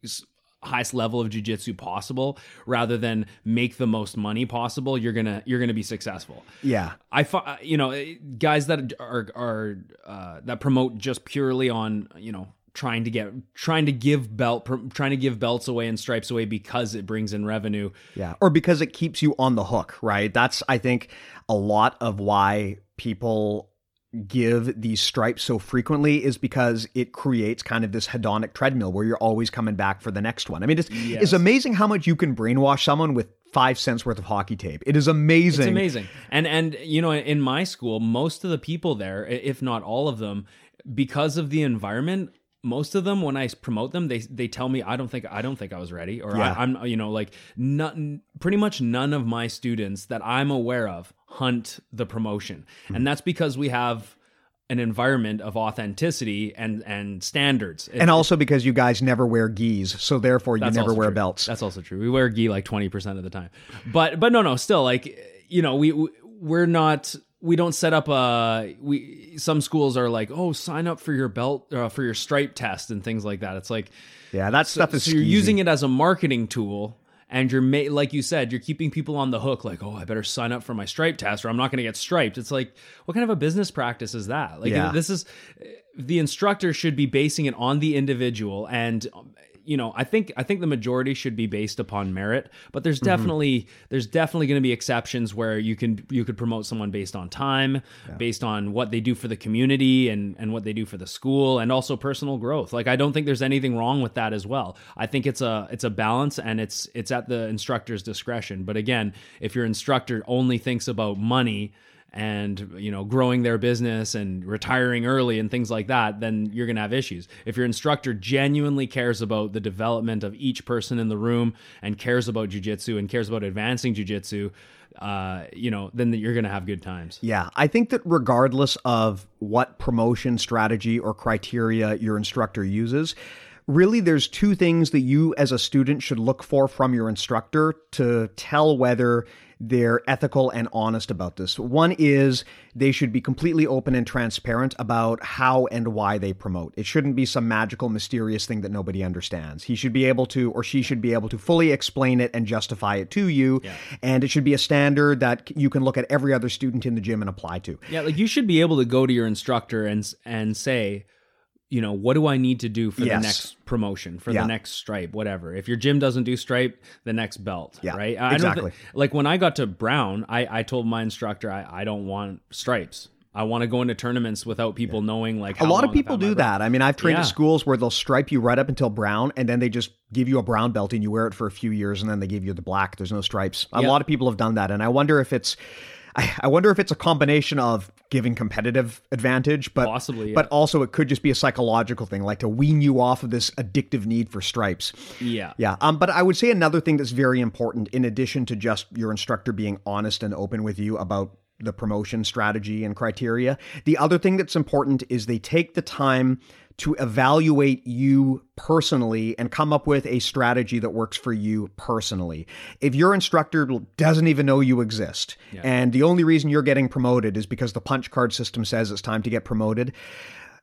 B: highest level of jujitsu possible rather than make the most money possible you're gonna you're gonna be successful
A: yeah.
B: I, fi- you know, guys that are are uh, that promote just purely on you know trying to get trying to give belt trying to give belts away and stripes away because it brings in revenue.
A: Yeah. Or because it keeps you on the hook, right? That's, I think, a lot of why people give these stripes so frequently is because it creates kind of this hedonic treadmill where you're always coming back for the next one. I mean, it's, it's amazing how much you can brainwash someone with five cents worth of hockey tape. It is amazing.
B: It's amazing. And and you know, in my school, most of the people there, if not all of them, because of the environment, most of them when I promote them, they they tell me I don't think I don't think I was ready, or
A: Yeah.
B: I, I'm you know like none, pretty much none of my students that I'm aware of hunt the promotion, and hmm. that's because we have an environment of authenticity and and standards. It-
A: And also because you guys never wear gis, so therefore you never wear
B: true.
A: belts.
B: That's also true. We wear gi like twenty percent of the time, but but no no still like you know we we- we're not we don't set up a we some schools are like oh sign up for your belt uh, for your stripe test and things like that. It's like
A: yeah, that stuff is
B: so you're
A: skeezy.
B: using it as a marketing tool. And you're ma- like you said, you're keeping people on the hook. Like, oh, I better sign up for my stripe test, or I'm not going to get striped. It's like, what kind of a business practice is that? Like,
A: Yeah.
B: this is the instructor should be basing it on the individual, and um, you know, I think I think the majority should be based upon merit. But there's
A: Mm-hmm.
B: definitely there's definitely going to be exceptions where you can you could promote someone based on time, based on what they do for the community and and what they do for the school, and also personal growth. Like, I don't think there's anything wrong with that as well. I think it's a it's a balance, and it's it's at the instructor's discretion. But again, if your instructor only thinks about money and you know growing their business and retiring early and things like that then you're going to have issues. If your instructor genuinely cares about the development of each person in the room and cares about jujitsu and cares about advancing jujitsu uh, you know then you're going to have good times.
A: Yeah, I think that regardless of what promotion strategy or criteria your instructor uses, really there's two things that you as a student should look for from your instructor to tell whether they're ethical and honest about this. One is they should be completely open and transparent about how and why they promote. It shouldn't be some magical, mysterious thing that nobody understands. He should be able to, or she should be able to fully explain it and justify it to you. And it should be a standard that you can look at every other student in the gym and apply to.
B: yeah like you should be able to go to your instructor and and say you know what do i need to do for
A: Yes.
B: the next promotion for
A: Yeah.
B: the next stripe whatever if your gym doesn't do stripe the next belt
A: Yeah,
B: right I
A: exactly.
B: thi- like when i got to brown i i told my instructor i, I don't want stripes i want to go into tournaments without people knowing like
A: A lot of people do that. I mean, I've trained
B: Yeah.
A: at schools where they'll stripe you right up until brown, and then they just give you a brown belt and you wear it for a few years, and then they give you the black. There's no stripes. A
B: Yeah.
A: lot of people have done that, and I wonder if it's, I, I wonder if it's a combination of giving competitive advantage, but
B: Possibly, yeah.
A: but also it could just be a psychological thing, like to wean you off of this addictive need for stripes.
B: yeah
A: Yeah. Um, but I would say another thing that's very important, in addition to just your instructor being honest and open with you about the promotion strategy and criteria, the other thing that's important is they take the time to evaluate you personally and come up with a strategy that works for you personally. If your instructor doesn't even know you exist and the only reason you're getting promoted is because the punch card system says it's time to get promoted,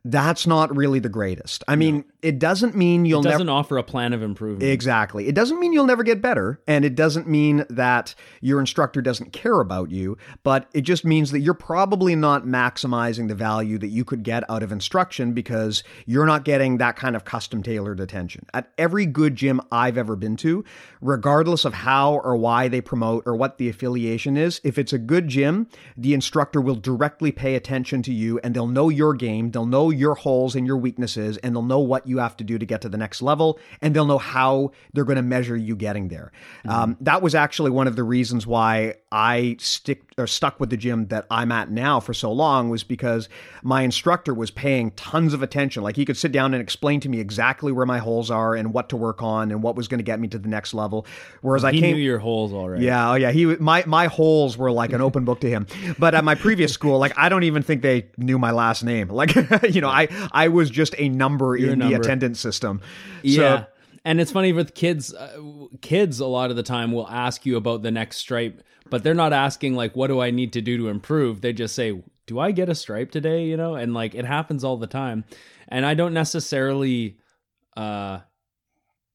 A: that's not really the greatest. I mean, it doesn't mean you'll never
B: doesn't offer a plan of improvement
A: Exactly. It doesn't mean you'll never get better, and it doesn't mean that your instructor doesn't care about you, but it just means that you're probably not maximizing the value that you could get out of instruction because you're not getting that kind of custom tailored attention. At every good gym I've ever been to, regardless of how or why they promote or what the affiliation is, if it's a good gym, the instructor will directly pay attention to you and they'll know your game, they'll know your holes and your weaknesses, and they'll know what you have to do to get to the next level, and they'll know how they're going to measure you getting there. Um, that was actually one of the reasons why I stick or stuck with the gym that I'm at now for so long was because my instructor was paying tons of attention. Like he could sit down and explain to me exactly where my holes are and what to work on and what was going to get me to the next level. Whereas I
B: he
A: came
B: knew your holes already
A: yeah, oh yeah. He my my holes were like an open book to him. But at my previous school, like I don't even think they knew my last name. Like you know, I I was just a number in
B: a
A: the attendance system.
B: Yeah. And it's funny with kids uh, kids a lot of the time will ask you about the next stripe, but they're not asking like what do I need to do to improve? They just say, "Do I get a stripe today?" you know? And like it happens all the time. And I don't necessarily uh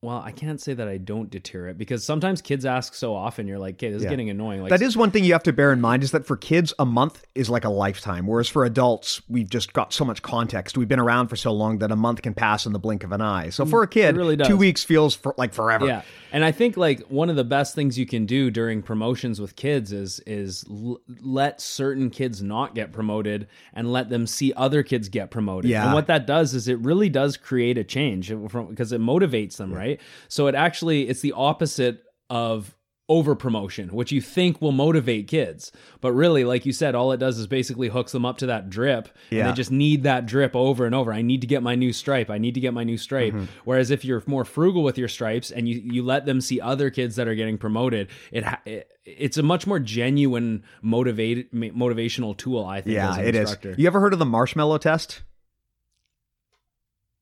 B: well, I can't say that I don't deter it because sometimes kids ask so often you're like, "Okay, this is
A: Yeah.
B: getting annoying." Like
A: that is one thing you have to bear in mind is that for kids, a month is like a lifetime, whereas for adults, we've just got so much context. We've been around for so long that a month can pass in the blink of an eye. So mm, for a kid,
B: really
A: two weeks feels for, like forever.
B: Yeah, and I think like one of the best things you can do during promotions with kids is is l- let certain kids not get promoted and let them see other kids get promoted.
A: Yeah.
B: and what that does is it really does create a change uh, because it motivates them, right? So it actually it's the opposite of over promotion, which you think will motivate kids. But really, like you said, all it does is basically hooks them up to that drip. And they just need that drip over and over. I need to get my new stripe. I need to get my new stripe.
A: Mm-hmm.
B: Whereas if you're more frugal with your stripes and you, you let them see other kids that are getting promoted, it, it it's a much more genuine motivate motivational tool. I think.
A: Yeah,
B: as an
A: it is. You ever heard of the marshmallow test?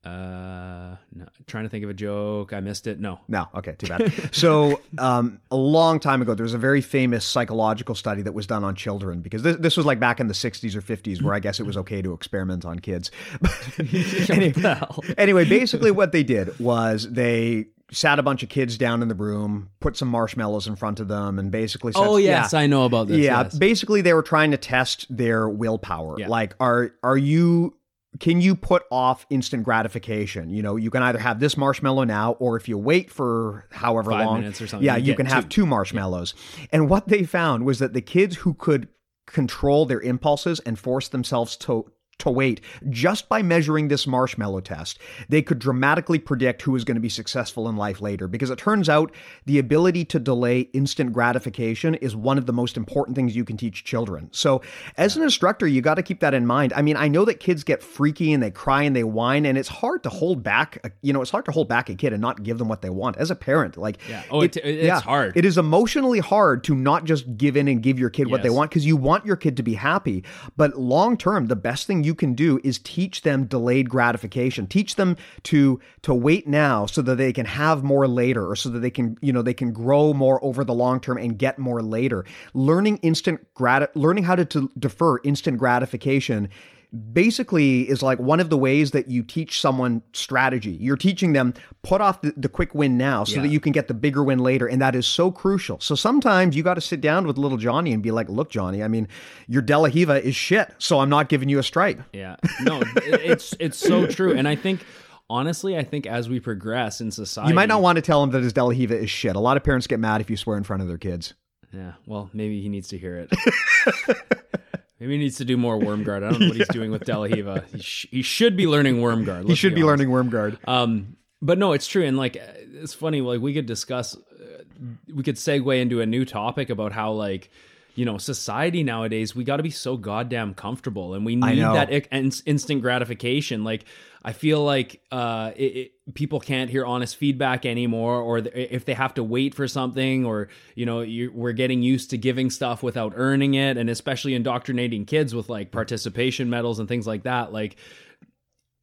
B: Uh, no, trying to think of a joke. I missed it. No.
A: No, okay, too bad. so, um, a long time ago, there was a very famous psychological study that was done on children because this, this was like back in the 60s or 50s where I guess it was okay to experiment on kids. anyway, anyway, basically, what they did was they sat a bunch of kids down in the room, put some marshmallows in front of them, and basically said,
B: Oh yes, I know about this.
A: yeah,
B: yes.
A: basically they were trying to test their willpower.
B: Yeah.
A: Like are are you can you put off instant gratification? You know, you can either have this marshmallow now or if you wait for however
B: Five
A: long
B: minutes or something,
A: Yeah,
B: you
A: you, can have
B: two.
A: two marshmallows. And what they found was that the kids who could control their impulses and force themselves to to wait just by measuring this marshmallow test they could dramatically predict who is going to be successful in life later because it turns out the ability to delay instant gratification is one of the most important things you can teach children so as an instructor you got to keep that in mind i mean i know that kids get freaky and they cry and they whine and it's hard to hold back you know it's hard to hold back a kid and not give them what they want as a parent like
B: Yeah. Oh, it- it's hard.
A: it is emotionally hard to not just give in and give your kid what they want because you want your kid to be happy. But long term, the best thing you can do is teach them delayed gratification. Teach them to to wait now so that they can have more later, or so that they can you know they can grow more over the long term and get more later. Learning instant grat, learning how to, to defer instant gratification basically is like one of the ways that you teach someone strategy. You're teaching them put off the, the quick win now so
B: Yeah.
A: that you can get the bigger win later. And that is so crucial. So sometimes you got to sit down with little Johnny and be like, look, Johnny, I mean, your De La Riva is shit. So I'm not giving you a stripe.
B: Yeah. No, it's it's so true. And I think honestly, I think as we progress in society,
A: You might not want to tell him that his De La Riva is shit. A lot of parents get mad if you swear in front of their kids.
B: Yeah. Well, maybe he needs to hear it. maybe he needs to do more worm guard. I don't know what he's doing with De La Riva. He, sh- he should be learning worm guard.
A: He should be learning worm guard.
B: Um, but no, it's true, and like it's funny. Like we could discuss, uh, we could segue into a new topic about how like you know society nowadays we got to be so goddamn comfortable, and we need that i- ins- instant gratification. Like I feel like uh, it, it, people can't hear honest feedback anymore, or th- if they have to wait for something, or you know we're getting used to giving stuff without earning it, and especially indoctrinating kids with like participation medals and things like that, like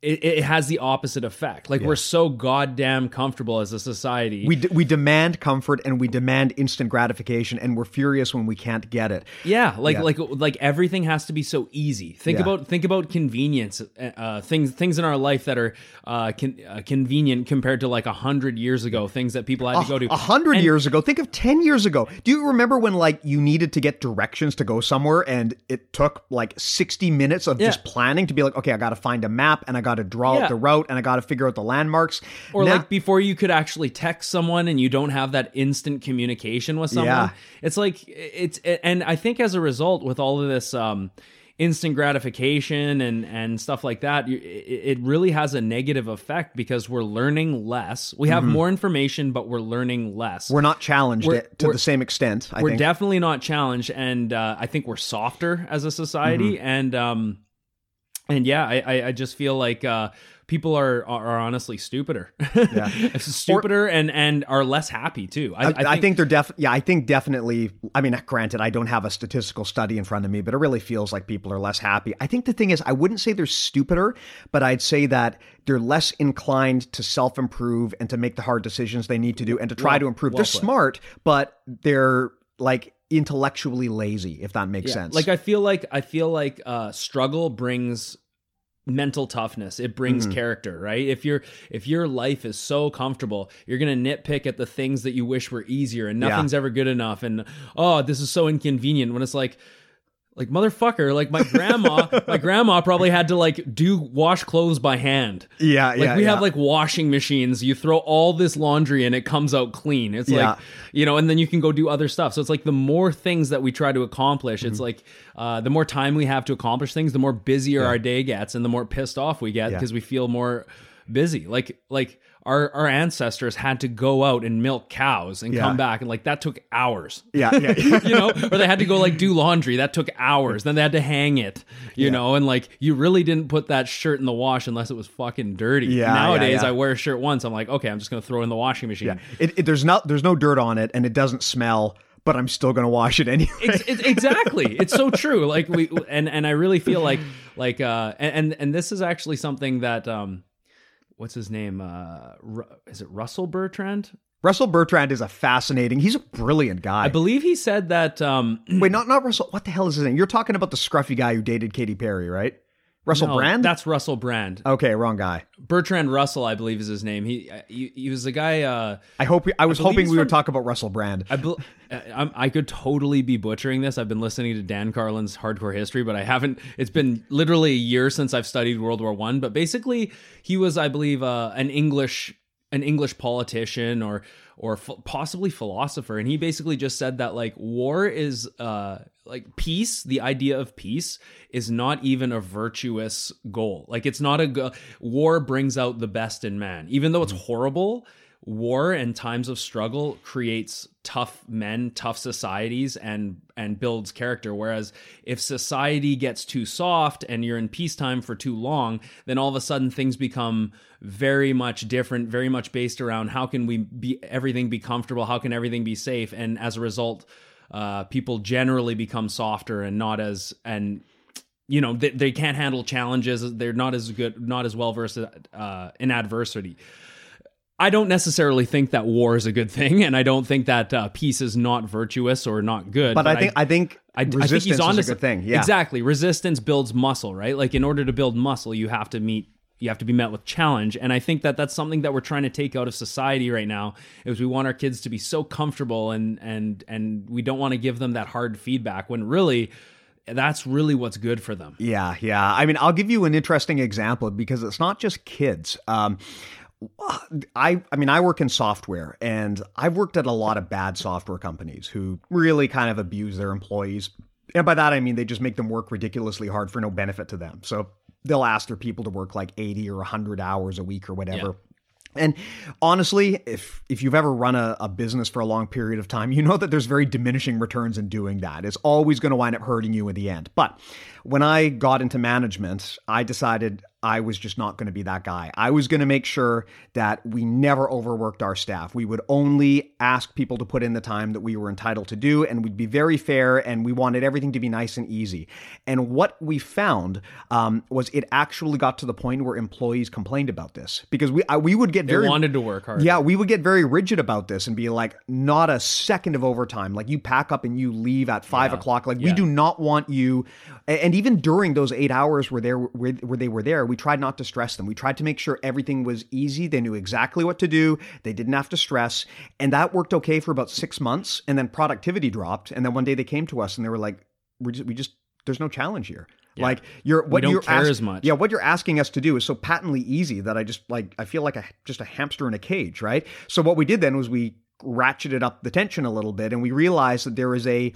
B: it, it has the opposite effect. Like we're so goddamn comfortable as a society.
A: We, d- we demand comfort and we demand instant gratification and we're furious when we can't get it.
B: yeah, like
A: Yeah.
B: like like everything has to be so easy. Think
A: Yeah.
B: about think about convenience. Uh, things things in our life that are uh, con- uh, convenient compared to like a hundred years ago. Things that people had to go to.
A: A hundred years ago, think of ten years ago. Do you remember when like you needed to get directions to go somewhere and it took like sixty minutes of just planning to be like, okay, I got to find a map and I got to draw
B: Yeah.
A: out the route and I got to figure out the landmarks.
B: Or
A: Now-
B: like before you could actually text someone and you don't have that instant communication with someone.
A: Yeah.
B: It's like it's and I think as a result with all of this um instant gratification and and stuff like that it, really has a negative effect because we're learning less. We have more information but we're learning less.
A: Mm-hmm. we're not challenged
B: We're-
A: to
B: we're-
A: the same extent. I
B: we're
A: think.
B: definitely not challenged and uh, i think we're softer as a society
A: Mm-hmm.
B: and um and yeah i i, I just feel like uh people are are honestly stupider
A: Yeah.
B: stupider and and are less happy too i,
A: I, I think they're def. Yeah, I think definitely. I mean, granted, I don't have a statistical study in front of me, but it really feels like people are less happy. I think the thing is, I wouldn't say they're stupider, but I'd say that they're less inclined to self improve and to make the hard decisions they need to do and to try
B: Well-
A: to improve.
B: well
A: they're
B: put.
A: smart, but they're like intellectually lazy, if that makes sense.
B: like i feel like i feel like uh struggle brings mental toughness it brings
A: Mm-hmm.
B: character right if your if your life is so comfortable you're gonna nitpick at the things that you wish were easier and
A: Yeah.
B: nothing's ever good enough and oh this is so inconvenient when it's like like motherfucker like my grandma my grandma probably had to like do wash clothes by hand
A: yeah,
B: like
A: yeah,
B: we
A: yeah.
B: have like washing machines you throw all this laundry and it comes out clean it's
A: Yeah.
B: like you know and then you can go do other stuff so it's like the more things that we try to accomplish it's
A: Mm-hmm.
B: like uh, the more time we have to accomplish things the more busier our day gets and the more pissed off we get
A: Yeah.
B: because we feel more busy. Like like our our ancestors had to go out and milk cows and
A: Yeah.
B: come back and like that took hours.
A: Yeah, yeah, yeah.
B: you know, or they had to go like do laundry. That took hours. Then they had to hang it, you know, and like you really didn't put that shirt in the wash unless it was fucking dirty.
A: Yeah,
B: Nowadays. I wear a shirt once. I'm like, okay, I'm just gonna throw it in the washing machine.
A: yeah. It, it, there's not there's no dirt on it, and it doesn't smell. But I'm still going to wash it anyway.
B: Ex- ex- exactly. It's so true. Like we and and I really feel like like uh and, and this is actually something that um what's his name uh is it Russell Bertrand?
A: Russell Bertrand is a fascinating. He's a brilliant guy.
B: I believe he said that um
A: Wait, not not Russell. What the hell is his name? You're talking about the scruffy guy who dated Katy Perry, right? Russell
B: no,
A: Brand.
B: That's Russell Brand.
A: okay, wrong guy.
B: Bertrand Russell, I believe is his name. He uh, he, he was the guy uh
A: I hope. I was
B: believe
A: hoping we would talk about Russell Brand.
B: I, uh, I'm, I could totally be butchering this. I've been listening to Dan Carlin's Hardcore History, but I haven't. It's been literally a year since I've studied World War One. But basically, he was, I believe, uh, an English an English politician or or ph- possibly philosopher, and he basically just said that like war is uh like peace. The idea of peace is not even a virtuous goal. Like it's not a go- war brings out the best in man, even though it's horrible war and times of struggle creates tough men tough societies and and builds character. Whereas if society gets too soft and you're in peacetime for too long then all of a sudden things become very much different very much based around how can we be everything be comfortable how can everything be safe? And as a result uh, people generally become softer and not as and you know they, they can't handle challenges. They're not as good not as well versed uh, in adversity I don't necessarily think that war is a good thing, and I don't think that uh, peace is not virtuous or not good.
A: But I think I think
B: I, I think he's on
A: is a good thing. Yeah,
B: exactly. Resistance builds muscle, right? Like in order to build muscle, you have to meet, you have to be met with challenge, and I think that that's something that we're trying to take out of society right now. Is we want our kids to be so comfortable, and and and we don't want to give them that hard feedback when really. That's really what's good for them.
A: Yeah, yeah. I mean, I'll give you an interesting example because it's not just kids. Um, I, I mean, I work in software, and I've worked at a lot of bad software companies who really kind of abuse their employees. And by that, I mean they just make them work ridiculously hard for no benefit to them. So they'll ask their people to work like 80 or 100 hours a week or whatever. And honestly, if if you've ever run a, a business for a long period of time, you know that there's very diminishing returns in doing that. It's always going to wind up hurting you in the end. But when I got into management, I decided I was just not going to be that guy. I was going to make sure that we never overworked our staff. We would only ask people to put in the time that we were entitled to do, and we'd be very fair, and we wanted everything to be nice and easy. And what we found um, was it actually got to the point where employees complained about this because we I, we would get
B: They
A: very
B: wanted to work hard.
A: yeah, we would get very rigid about this and be like, not a second of overtime. Like you pack up and you leave at five
B: Yeah.
A: o'clock. Like we do not want you. And even during those eight hours where they were where, where they were there, we tried not to stress them. We tried to make sure everything was easy. They knew exactly what to do. They didn't have to stress, and that worked okay for about six months. And then productivity dropped. And then one day they came to us and they were like, "We just, we just there's no challenge here." Like you're what
B: don't
A: you're
B: care
A: ask-
B: as much.
A: Yeah, what you're asking us to do is so patently easy that I just like I feel like a just a hamster in a cage, right? So what we did then was we ratcheted up the tension a little bit and we realized that there is a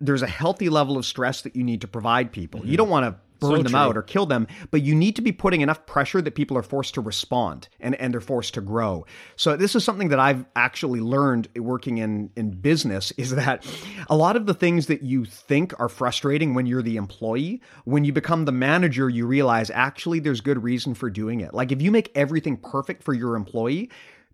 A: there's a healthy level of stress that you need to provide people. You mm-hmm. don't want to burn
B: So
A: them out or kill them, but you need to be putting enough pressure that people are forced to respond and, and they're forced to grow. So this is something that I've actually learned working in, in business is that a lot of the things that you think are frustrating when you're the employee, when you become the manager, you realize actually there's good reason for doing it. Like if you make everything perfect for your employee,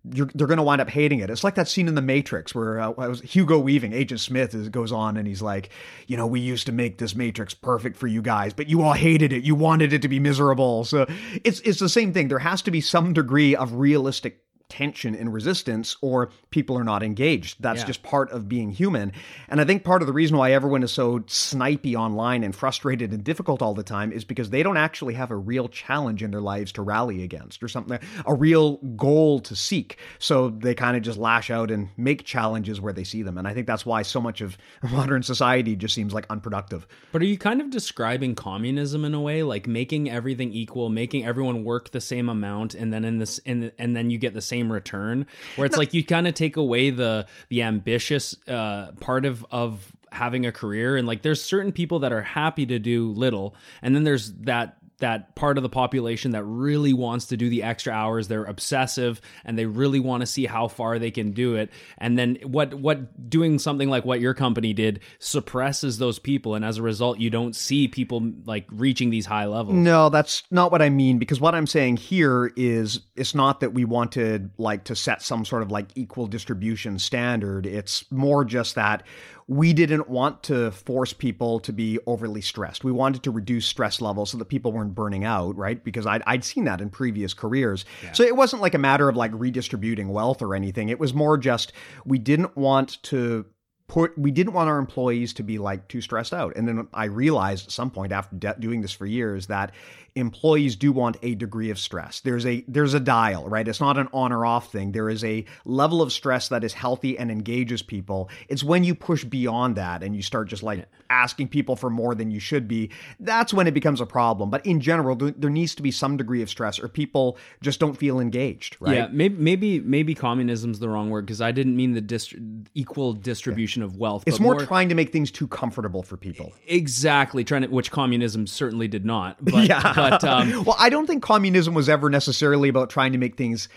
A: they're going to wind up hating it. It's like that scene in The Matrix where uh, was Hugo Weaving, Agent Smith, is, goes on and he's like, you know, we used to make this Matrix perfect for you guys, but you all hated it. You wanted it to be miserable. So it's it's the same thing. There has to be some degree of realistic tension and resistance or people are not engaged. That's
B: Yeah.
A: just part of being human. And i think part of the reason why everyone is so snipey online and frustrated and difficult all the time is because they don't actually have a real challenge in their lives to rally against or something a real goal to seek. So they kind of just lash out and make challenges where they see them. And i think that's why so much of modern society just seems like unproductive.
B: But are you kind of describing communism in a way, like making everything equal, making everyone work the same amount, and then in this, in, and then you get the same return? Where it's like you kind of take away the the ambitious uh, part of of having a career, and like there's certain people that are happy to do little, and then there's that that part of the population that really wants to do the extra hours. They're obsessive and they really want to see how far they can do it. And then what what doing something like what your company did suppresses those people, and as a result, you don't see people like reaching these high levels.
A: No, that's not what I mean. Because what I'm saying here is it's not that we wanted like to set some sort of like equal distribution standard. It's more just that we didn't want to force people to be overly stressed. We wanted to reduce stress levels so that people weren't burning out, right? Because I'd, I'd seen that in previous careers. Yeah. So it wasn't like a matter of like redistributing wealth or anything. It was more just we didn't want to put we didn't want our employees to be like too stressed out and then i realized at some point after de- doing this for years that employees do want a degree of stress. There's a there's a dial, right? It's not an on or off thing. There is a level of stress that is healthy and engages people. It's when you push beyond that and you start just like asking people for more than you should be, that's when it becomes a problem. But in general, there needs to be some degree of stress or people just don't feel engaged, right?
B: Yeah, maybe maybe maybe communism's the wrong word because I didn't mean the equal distribution yeah. of wealth.
A: It's more, more, trying to make things too comfortable for people.
B: Exactly, trying to which communism certainly did not. But,
A: yeah. But um, well, I don't think communism was ever necessarily about trying to make things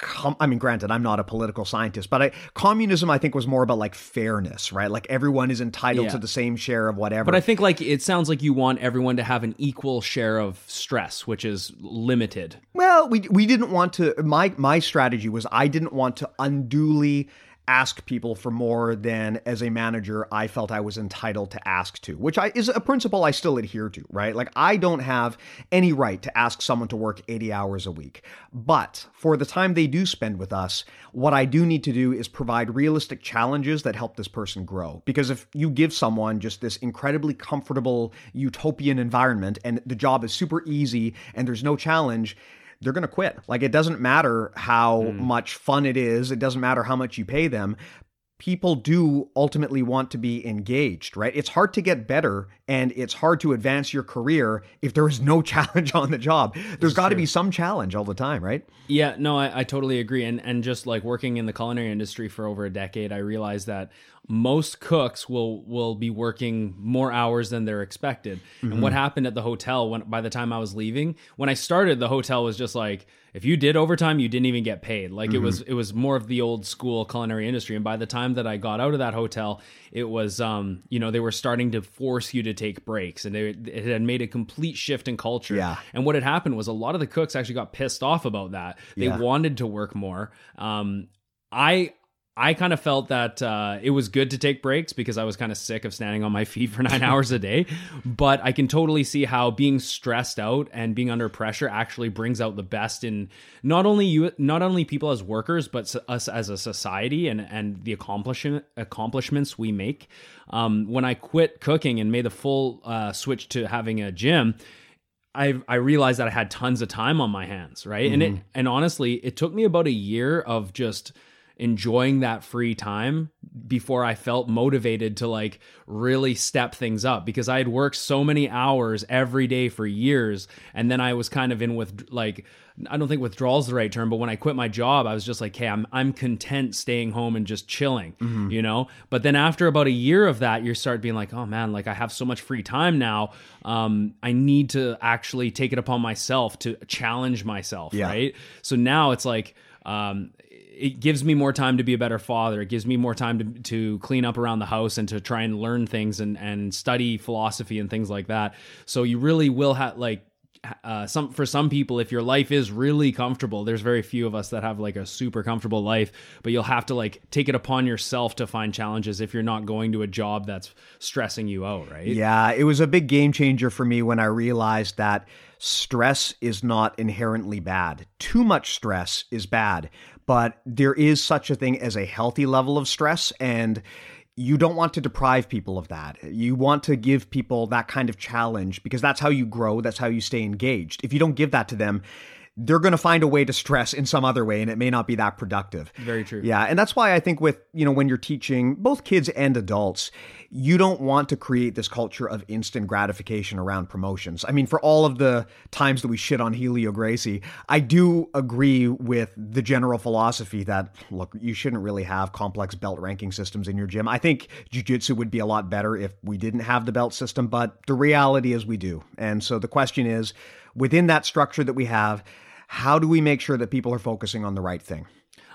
A: Com- I mean, granted, I'm not a political scientist, but I, communism, I think, was more about like fairness, right? Like everyone is entitled yeah. to the same share of whatever.
B: But I think like it sounds like you want everyone to have an equal share of stress, which is limited.
A: Well, we we didn't want to. My my strategy was I didn't want to unduly ask people for more than as a manager I felt I was entitled to ask to, which I is a principle I still adhere to, right? Like I don't have any right to ask someone to work 80 hours a week. But for the time they do spend with us, what I do need to do is provide realistic challenges that help this person grow. Because if you give someone just this incredibly comfortable utopian environment and the job is super easy and there's no challenge, they're going to quit. Like it doesn't matter how mm. much fun it is, it doesn't matter how much you pay them. People do ultimately want to be engaged, right? It's hard to get better and it's hard to advance your career if there is no challenge on the job. There's got to be some challenge all the time, right?
B: Yeah, no, I, I totally agree. And and just like working in the culinary industry for over a decade, I realized that most cooks will will be working more hours than they're expected. Mm-hmm. And what happened at the hotel when by the time I was leaving, when I started, the hotel was just like if you did overtime, you didn't even get paid. Like mm-hmm. it was it was more of the old school culinary industry. And by the time that I got out of that hotel, it was um you know they were starting to force you to take breaks, and they, it had made a complete shift in culture.
A: Yeah.
B: And what had happened was a lot of the cooks actually got pissed off about that. They yeah. wanted to work more. Um, I I kind of felt that uh, it was good to take breaks because I was kind of sick of standing on my feet for nine hours a day. But I can totally see how being stressed out and being under pressure actually brings out the best in not only you, not only people as workers, but us as a society and and the accomplishment accomplishments we make. Um, when I quit cooking and made the full uh, switch to having a gym. I I realized that I had tons of time on my hands, right? Mm-hmm. And it and honestly, it took me about a year of just enjoying that free time before I felt motivated to like really step things up because I had worked so many hours every day for years and then I was kind of in with like I don't think withdrawal is the right term, but when I quit my job, I was just like, hey, I'm I'm content staying home and just chilling, mm-hmm. you know. But then after about a year of that, you start being like, oh man, like I have so much free time now. Um, I need to actually take it upon myself to challenge myself, yeah. right? So now it's like um, it gives me more time to be a better father. It gives me more time to, to clean up around the house and to try and learn things and, and study philosophy and things like that. So you really will have like uh, some for some people, if your life is really comfortable, there's very few of us that have like a super comfortable life, but you'll have to like take it upon yourself to find challenges if you're not going to a job that's stressing you out, right?
A: Yeah, it was a big game changer for me when I realized that stress is not inherently bad. Too much stress is bad, but there is such a thing as a healthy level of stress and you don't want to deprive people of that. You want to give people that kind of challenge because that's how you grow, that's how you stay engaged. If you don't give that to them, they're going to find a way to stress in some other way and it may not be that productive.
B: Very true.
A: Yeah, and that's why I think with, you know, when you're teaching both kids and adults, you don't want to create this culture of instant gratification around promotions. I mean, for all of the times that we shit on Helio Gracie, I do agree with the general philosophy that look, you shouldn't really have complex belt ranking systems in your gym. I think jiu-jitsu would be a lot better if we didn't have the belt system, but the reality is we do. And so the question is, within that structure that we have, how do we make sure that people are focusing on the right thing?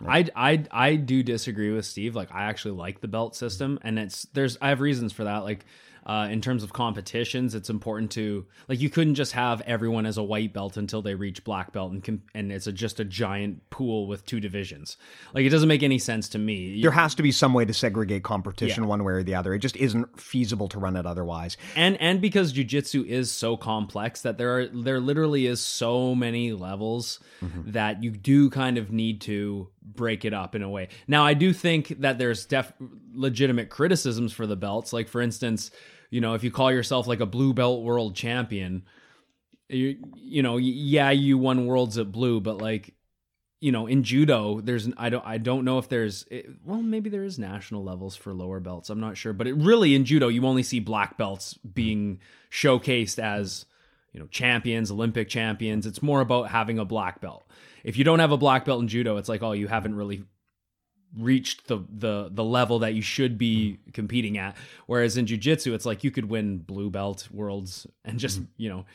B: I, I I do disagree with Steve. Like I actually like the belt system, and it's there's I have reasons for that. Like uh, in terms of competitions, it's important to like you couldn't just have everyone as a white belt until they reach black belt, and com- and it's a, just a giant pool with two divisions. Like it doesn't make any sense to me.
A: There has to be some way to segregate competition
B: Yeah.
A: one way or the other. It just isn't feasible to run it otherwise.
B: and and because jujitsu is so complex that there are there literally is so many levels that you do kind of need to break it up in a way. Now I do think that there's def legitimate criticisms for the belts. Like for instance, you know, if you call yourself like a blue belt world champion, you you know, yeah, you won worlds at blue, but like you know, in judo, there's I don't I don't know if there's it, well maybe there is national levels for lower belts. I'm not sure, but it really in judo you only see black belts being showcased as you know champions, Olympic champions. It's more about having a black belt. If you don't have a black belt in judo, it's like oh you haven't really reached the the the level that you should be competing at. Whereas in jujitsu, it's like you could win blue belt worlds and just mm-hmm. you know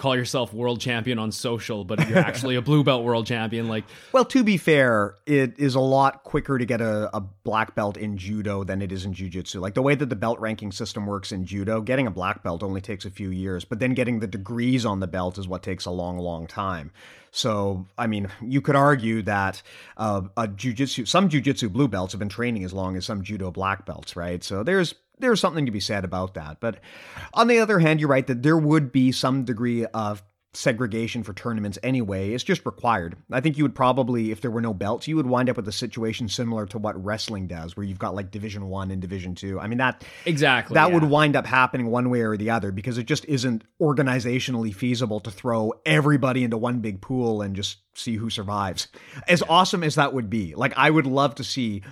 B: call yourself world champion on social, but if you're actually a blue belt world champion. Like
A: Well, to be fair, it is a lot quicker to get a, a black belt in judo than it is in jujitsu. Like the way that the belt ranking system works in judo, getting a black belt only takes a few years, but then getting the degrees on the belt is what takes a long, long time. So, I mean, you could argue that uh, a jujitsu, some jujitsu blue belts have been training as long as some judo black belts, right? So there's there's something to be said about that. But on the other hand, you're right that there would be some degree of segregation for tournaments anyway. It's just required. I think you would probably, if there were no belts, you would wind up with a situation similar to what wrestling does, where you've got like Division One and Division Two. I mean that
B: exactly
A: that would wind up happening one way or the other because it just isn't organizationally feasible to throw everybody into one big pool and just see who survives. As awesome as that would be, like I would love to see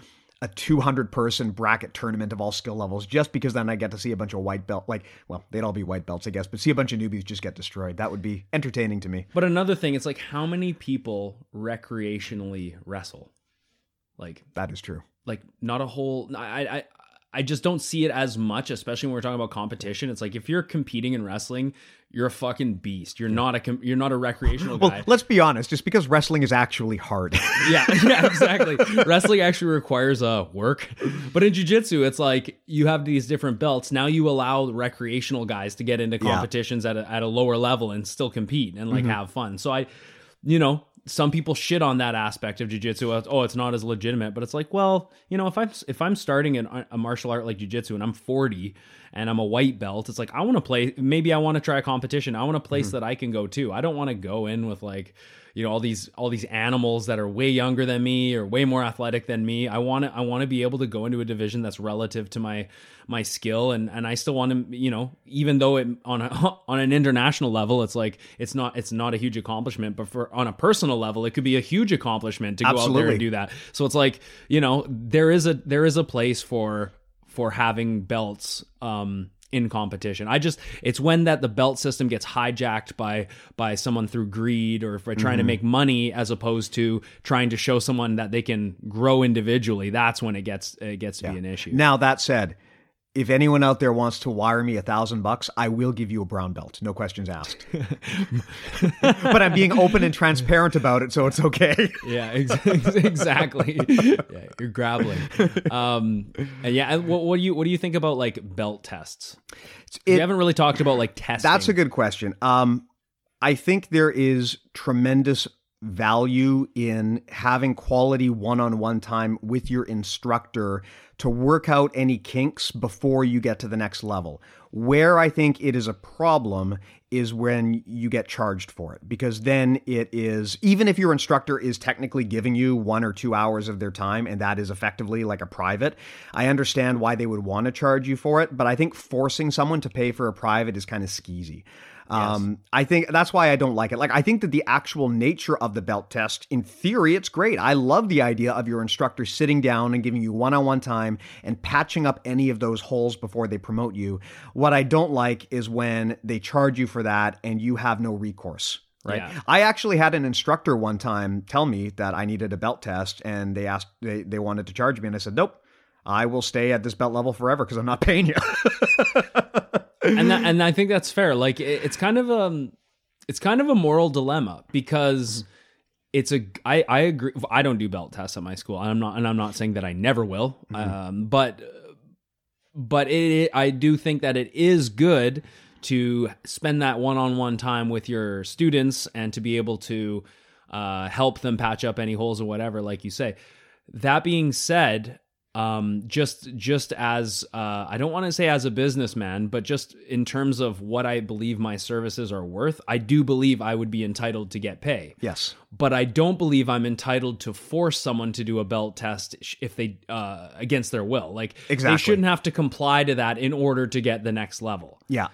A: a 200 person bracket tournament of all skill levels just because then I get to see a bunch of white belt like well they'd all be white belts I guess but see a bunch of newbies just get destroyed. That would be entertaining to me.
B: But another thing, it's like how many people recreationally wrestle? Like
A: that is true.
B: like not a whole I I I just don't see it as much, especially when we're talking about competition. It's like if you're competing in wrestling, you're a fucking beast. You're not a com- you're not a recreational
A: well
B: guy.
A: let's be honest just because wrestling is actually hard
B: yeah, yeah, exactly. Wrestling actually requires uh work, but in jujitsu, it's like you have these different belts. Now you allow recreational guys to get into
A: Yeah.
B: competitions at a, at a lower level and still compete and
A: Mm-hmm.
B: like have fun. So I, you know, some people shit on that aspect of jujitsu. Oh, it's not as legitimate, but it's like, well, you know, if I'm if I'm starting in a martial art like jujitsu and I'm 40 and I'm a white belt, it's like I want to play. Maybe I want to try a competition. I want a
A: Mm-hmm.
B: place that I can go to. I don't want to go in with like you know all these all these animals that are way younger than me or way more athletic than me i want to i want to be able to go into a division that's relative to my my skill. And and i still want to you know even though it on a on an international level it's like it's not it's not a huge accomplishment. But for on a personal level it could be a huge accomplishment to go out there and do that. So it's like you know there is a there is a place for for having belts um in competition. I just it's when that the belt system gets hijacked by by someone through greed or for trying to mm-hmm. make money as opposed to trying to show someone that they can grow individually. That's when it gets it gets to be an issue.
A: now that said if anyone out there wants to wire me a thousand bucks I will give you a brown belt no questions asked but I'm being open and transparent about it so it's okay
B: Yeah, ex- ex- exactly. yeah, you're grappling. Um, and yeah, what, what do you what do you think about like belt tests?
A: It-
B: you haven't really talked about like testing.
A: That's a good question. Um, I think there is tremendous value in having quality one-on-one time with your instructor to work out any kinks before you get to the next level. Where I think it is a problem is when you get charged for it because then it is even if your instructor is technically giving you 1 or 2 hours of their time and that is effectively like a private, I understand why they would want to charge you for it, but I think forcing someone to pay for a private is kind of skeezy. Um, I think that's why I don't like it. Like, I think that the actual nature of the belt test, in theory, it's great. I love the idea of your instructor sitting down and giving you one on one time and patching up any of those holes before they promote you. What I don't like is when they charge you for that and you have no recourse. Right.
B: Yeah.
A: I actually had an instructor one time tell me that I needed a belt test and they asked, they, they wanted to charge me. And I said, nope, I will stay at this belt level forever because I'm not paying you.
B: and that, and I think that's fair. Like it, it's kind of um, it's kind of a moral dilemma because it's a I I agree I don't do belt tests at my school. I'm not and I'm not saying that I never will. Um but but it I do think that it is good to spend that one-on-one time with your students and to be able to uh, help them patch up any holes or whatever like you say that being said um, just just as uh, I don't want to say as a businessman, but just in terms of what I believe my services are worth, I do believe I would be entitled to get pay.
A: Yes.
B: But I don't believe I'm entitled to force someone to do a belt test if they uh, against their will. Like
A: Exactly.
B: they shouldn't have to comply to that in order to get the next level.
A: Yeah.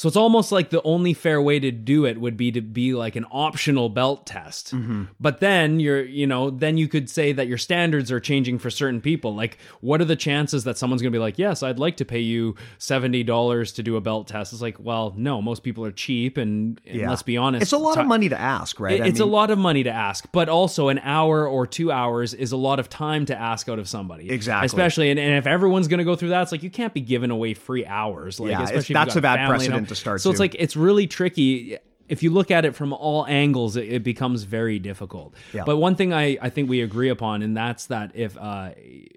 B: So it's almost like the only fair way to do it would be to be like an optional belt test. Mm-hmm. But then you're, you know, then you could say that your standards are changing for certain people. Like, what are the chances that someone's going to be like, yes, I'd like to pay you $70 to do a belt test? It's like, well, no, most people are cheap. And, and
A: Yeah.
B: let's be honest,
A: It's a lot of money to ask, right?
B: it- it's a lot of money to ask, but also an hour or two hours is a lot of time to ask out of somebody.
A: Exactly.
B: Especially, and, and if everyone's going to go through that, it's like you can't be giving away free hours. Like,
A: Yeah,
B: especially if got
A: a bad precedent to start
B: So it's like it's really tricky. If you look at it from all angles, it, it becomes very difficult.
A: Yeah.
B: But one thing I, I think we agree upon, and that's that if uh,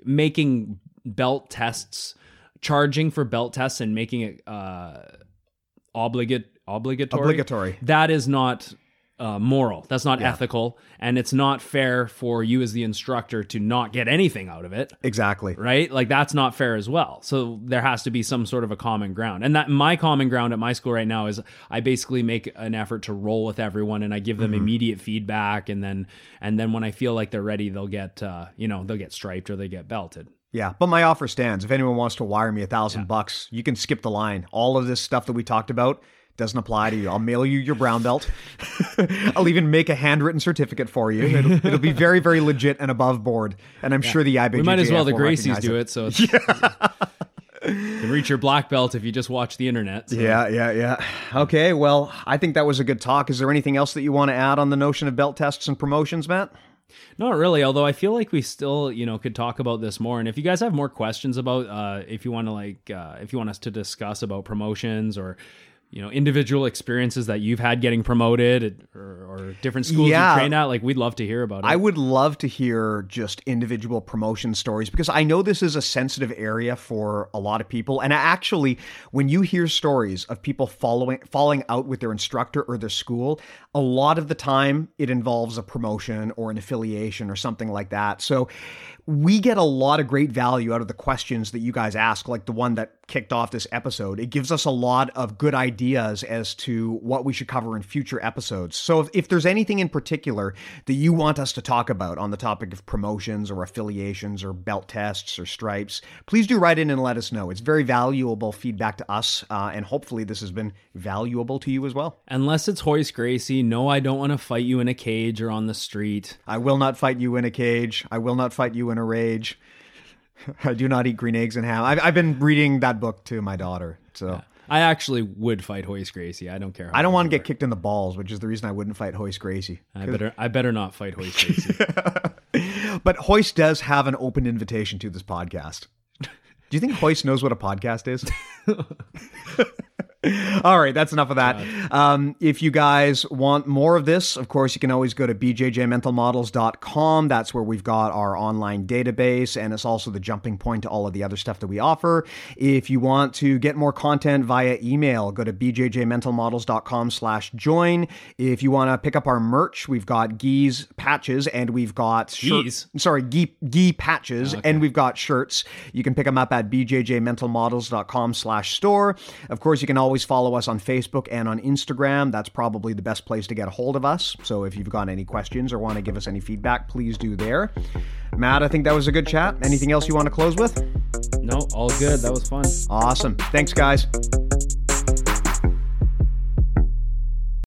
B: making belt tests, charging for belt tests, and making it uh, obligate obligatory
A: Obligatory.
B: that is not uh, moral that's not ethical and it's not fair for you as the instructor to not get anything out of it
A: Exactly.
B: right like that's not fair as well so there has to be some sort of a common ground and that my common ground at my school right now is i basically make an effort to roll with everyone and i give them
A: Mm-hmm.
B: immediate feedback and then and then when i feel like they're ready they'll get uh, you know they'll get striped or they get belted
A: Yeah, but my offer stands. If anyone wants to wire me a thousand bucks, you can skip the line. All of this stuff that we talked about doesn't apply to you. I'll mail you your brown belt. I'll even make a handwritten certificate for you. It'll, it'll be very, very legit and above board. And I'm sure the IBJJF
B: we might as well the gracies do it, so it's, you can reach your black belt if you just watch the internet so.
A: Yeah, yeah, yeah. Okay, well, I think that was a good talk. Is there anything else that you want to add on the notion of belt tests and promotions, Matt?
B: Not really, although I feel like we still, you know, could talk about this more. And if you guys have more questions about, uh, if you want to like, uh, if you want us to discuss about promotions or, you know, individual experiences that you've had getting promoted or, or different schools
A: Yeah.
B: you trained at, like we'd love to hear about it.
A: I would love to hear just individual promotion stories because I know this is a sensitive area for a lot of people. And actually, when you hear stories of people following falling out with their instructor or their school, a lot of the time it involves a promotion or an affiliation or something like that. So we get a lot of great value out of the questions that you guys ask, like the one that kicked off this episode. It gives us a lot of good ideas as to what we should cover in future episodes. So if, if there's anything in particular that you want us to talk about on the topic of promotions or affiliations or belt tests or stripes, please do write in and let us know. It's very valuable feedback to us, uh, and hopefully this has been valuable to you as well.
B: Unless it's Royce Gracie, no, I don't want to fight you in a cage or on the street.
A: I will not fight you in a cage. I will not fight you in a rage. I do not eat green eggs and ham. I've, I've been reading that book to my daughter, so
B: I actually would fight Royce Gracie. I don't care. How
A: I don't want to get kicked in the balls, which is the reason I wouldn't fight Royce Gracie.
B: I better, I better not fight Royce Gracie.
A: But Royce does have an open invitation to this podcast. Do you think Royce knows what a podcast is? All right, that's enough of that. Um, if you guys want more of this, of course, you can always go to bjjmentalmodels.com. That's where we've got our online database, and it's also the jumping point to all of the other stuff that we offer. If you want to get more content via email, go to bjjmentalmodels.com slash join. If you want to pick up our merch, we've got geese patches, and we've got shirt-
B: Geese?
A: sorry, gee, gee patches, and we've got shirts. You can pick them up at bjjmentalmodels.com slash store. Of course, you can always follow us on Facebook and on Instagram. That's probably the best place to get a hold of us. So if you've got any questions or want to give us any feedback, please do there. Matt, I think that was a good chat. Anything else you want to close with?
B: no, all good. That was fun.
A: Awesome. Thanks, guys.